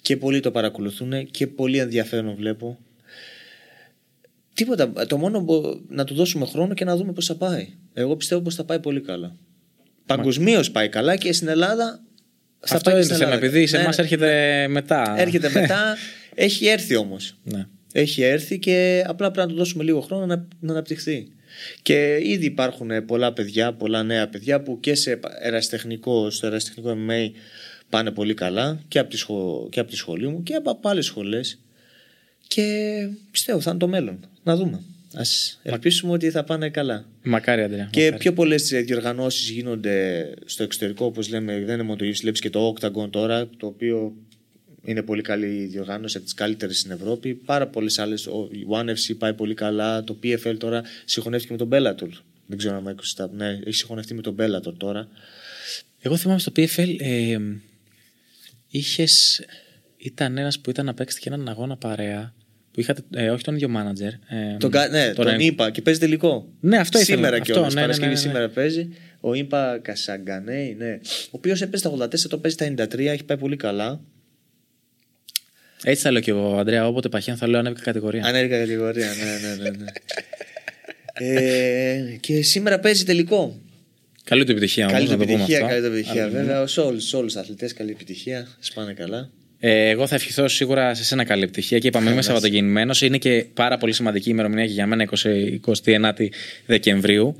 Και πολλοί το παρακολουθούν και πολύ ενδιαφέρον βλέπω. Τίποτα. Το μόνο μπο- να του δώσουμε χρόνο και να δούμε πώς θα πάει. Εγώ πιστεύω πως θα πάει πολύ καλά. Παγκοσμίως πάει καλά και στην Ελλάδα θα Αυτό πάει είναι και το στην θέμα, Ελλάδα. επειδή σε Ναι, εμάς ναι. έρχεται μετά. Έρχεται μετά. Έχει έρθει όμως. Ναι. Έχει έρθει και απλά πρέπει να του δώσουμε λίγο χρόνο να, να αναπτυχθεί. Και ήδη υπάρχουν πολλά παιδιά, πολλά νέα παιδιά που και σε ερασιτεχνικό, στο ερασιτεχνικό MMA πάνε πολύ καλά και από τη, σχο... και από τη σχολή μου και από, από άλλες σχολές. Και πιστεύω θα είναι το μέλλον. Να δούμε. Α ελπίσουμε ότι θα πάνε καλά. Μακάρι, Αντρέα. Και μακάρι. πιο πολλές διοργανώσεις γίνονται στο εξωτερικό, όπως λέμε, δεν είναι μόνο το UFC, βλέπει και το Octagon τώρα, το οποίο είναι πολύ καλή διοργάνωση, από τις καλύτερες στην Ευρώπη. Πάρα πολλές άλλες. Η One FC πάει πολύ καλά. Το PFL τώρα συγχωνεύτηκε με τον Bellator. Δεν ξέρω αν άκουσε τα. Ναι, έχει συγχωνευτεί με τον Bellator τώρα. Εγώ θυμάμαι στο PFL ε, είχες, ήταν ένας που ήταν να παίξει και έναν αγώνα παρέα που είχατε, ε, όχι τον ίδιο μάνατζερ. Ε, Τον, κα- ναι, τον τον ε- είπα και παίζει τελικό. Ναι, αυτό ήθελα. Σήμερα Αυτό, κιόλας. ναι, ναι, Παρασκευή ναι, ναι, ναι. σήμερα παίζει. Ο Ήπα Κασαγκανέη, ναι. Ο οποίος έπαιζε τα 84, το παίζει τα 93, έχει πάει πολύ καλά. Έτσι θα λέω και εγώ, Αντρέα. Όποτε παχαίνω θα λέω ανέβηκα κατηγορία. Ανέβηκα κατηγορία, ναι, ναι, ναι. ναι. ε, και σήμερα παίζει τελικό. Καλή του επιτυχία όμως, Καλή του να το πούμε επιτυχία, αυτό. καλή του επιτυχία. Αλλά- Βέβαια, σε όλους τους αθλητές, καλή επιτυχία. Σπάνε καλά. Ε, εγώ θα ευχηθώ σίγουρα σε σένα καλή επιτυχία και είπαμε είμαι Σαββατοκινημένος. Είναι και πάρα πολύ σημαντική ημερομηνία και για μένα 20, 29 Δεκεμβρίου.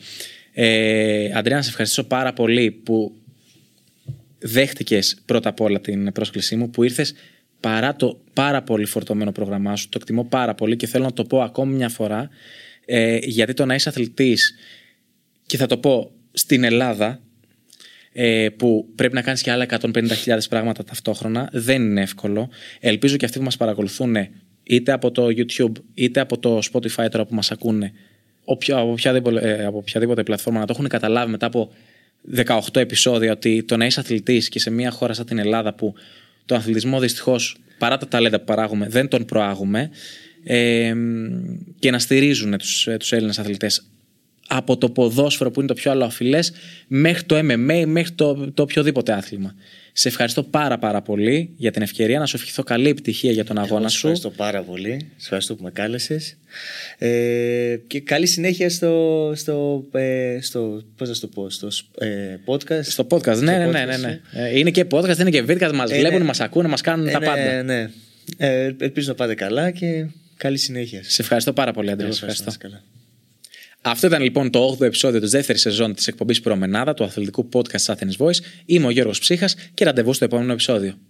Ε, Αντρέα, να σε ευχαριστήσω πάρα πολύ που δέχτηκες πρώτα απ' όλα την πρόσκλησή μου, που ήρθες παρά το πάρα πολύ φορτωμένο πρόγραμμά σου. Το εκτιμώ πάρα πολύ και θέλω να το πω ακόμη μια φορά. Ε, γιατί το να είσαι αθλητής, και θα το πω στην Ελλάδα, ε, που πρέπει να κάνεις και άλλα 150.000 πράγματα ταυτόχρονα δεν είναι εύκολο ελπίζω και αυτοί που μας παρακολουθούν είτε από το YouTube είτε από το Spotify τώρα που μας ακούνε όποια, από, οποιαδήποτε, ε, από οποιαδήποτε πλατφόρμα να το έχουν καταλάβει μετά από 18 επεισόδια ότι το να είσαι αθλητής και σε μια χώρα σαν την Ελλάδα που τον αθλητισμό δυστυχώς παρά τα ταλέντα που παράγουμε δεν τον προάγουμε ε, και να στηρίζουν τους, ε, τους Έλληνες αθλητές από το ποδόσφαιρο που είναι το πιο αλλοαφιλές μέχρι το MMA, μέχρι το, το οποιοδήποτε άθλημα. Σε ευχαριστώ πάρα πάρα πολύ για την ευκαιρία να σου ευχηθώ καλή επιτυχία για τον αγώνα Εγώ σε σου. ευχαριστώ πάρα πολύ. Σε ευχαριστώ που με κάλεσες. Ε, και καλή συνέχεια στο. στο, ε, στο πώς να σου το πω, στο ε, podcast. Στο podcast, ναι, ναι, ναι, ναι, ναι. Ε, Είναι και podcast, είναι και βίντεο, μας Ε, βλέπουν, ναι. μας ακούνε, μας κάνουν Ε, τα ναι, πάντα. Ναι. Ε, ελπίζω να πάτε καλά και καλή συνέχεια. Σε ευχαριστώ πάρα πολύ, Αντρέα. Εγώ σε ευχαριστώ. ευχαριστώ. να είστε καλά. Αυτό ήταν λοιπόν το 8ο επεισόδιο της δεύτερης σεζόν της εκπομπής Προμενάδα του αθλητικού podcast Athens Voice. Είμαι ο Γιώργος Ψύχας και ραντεβού στο επόμενο επεισόδιο.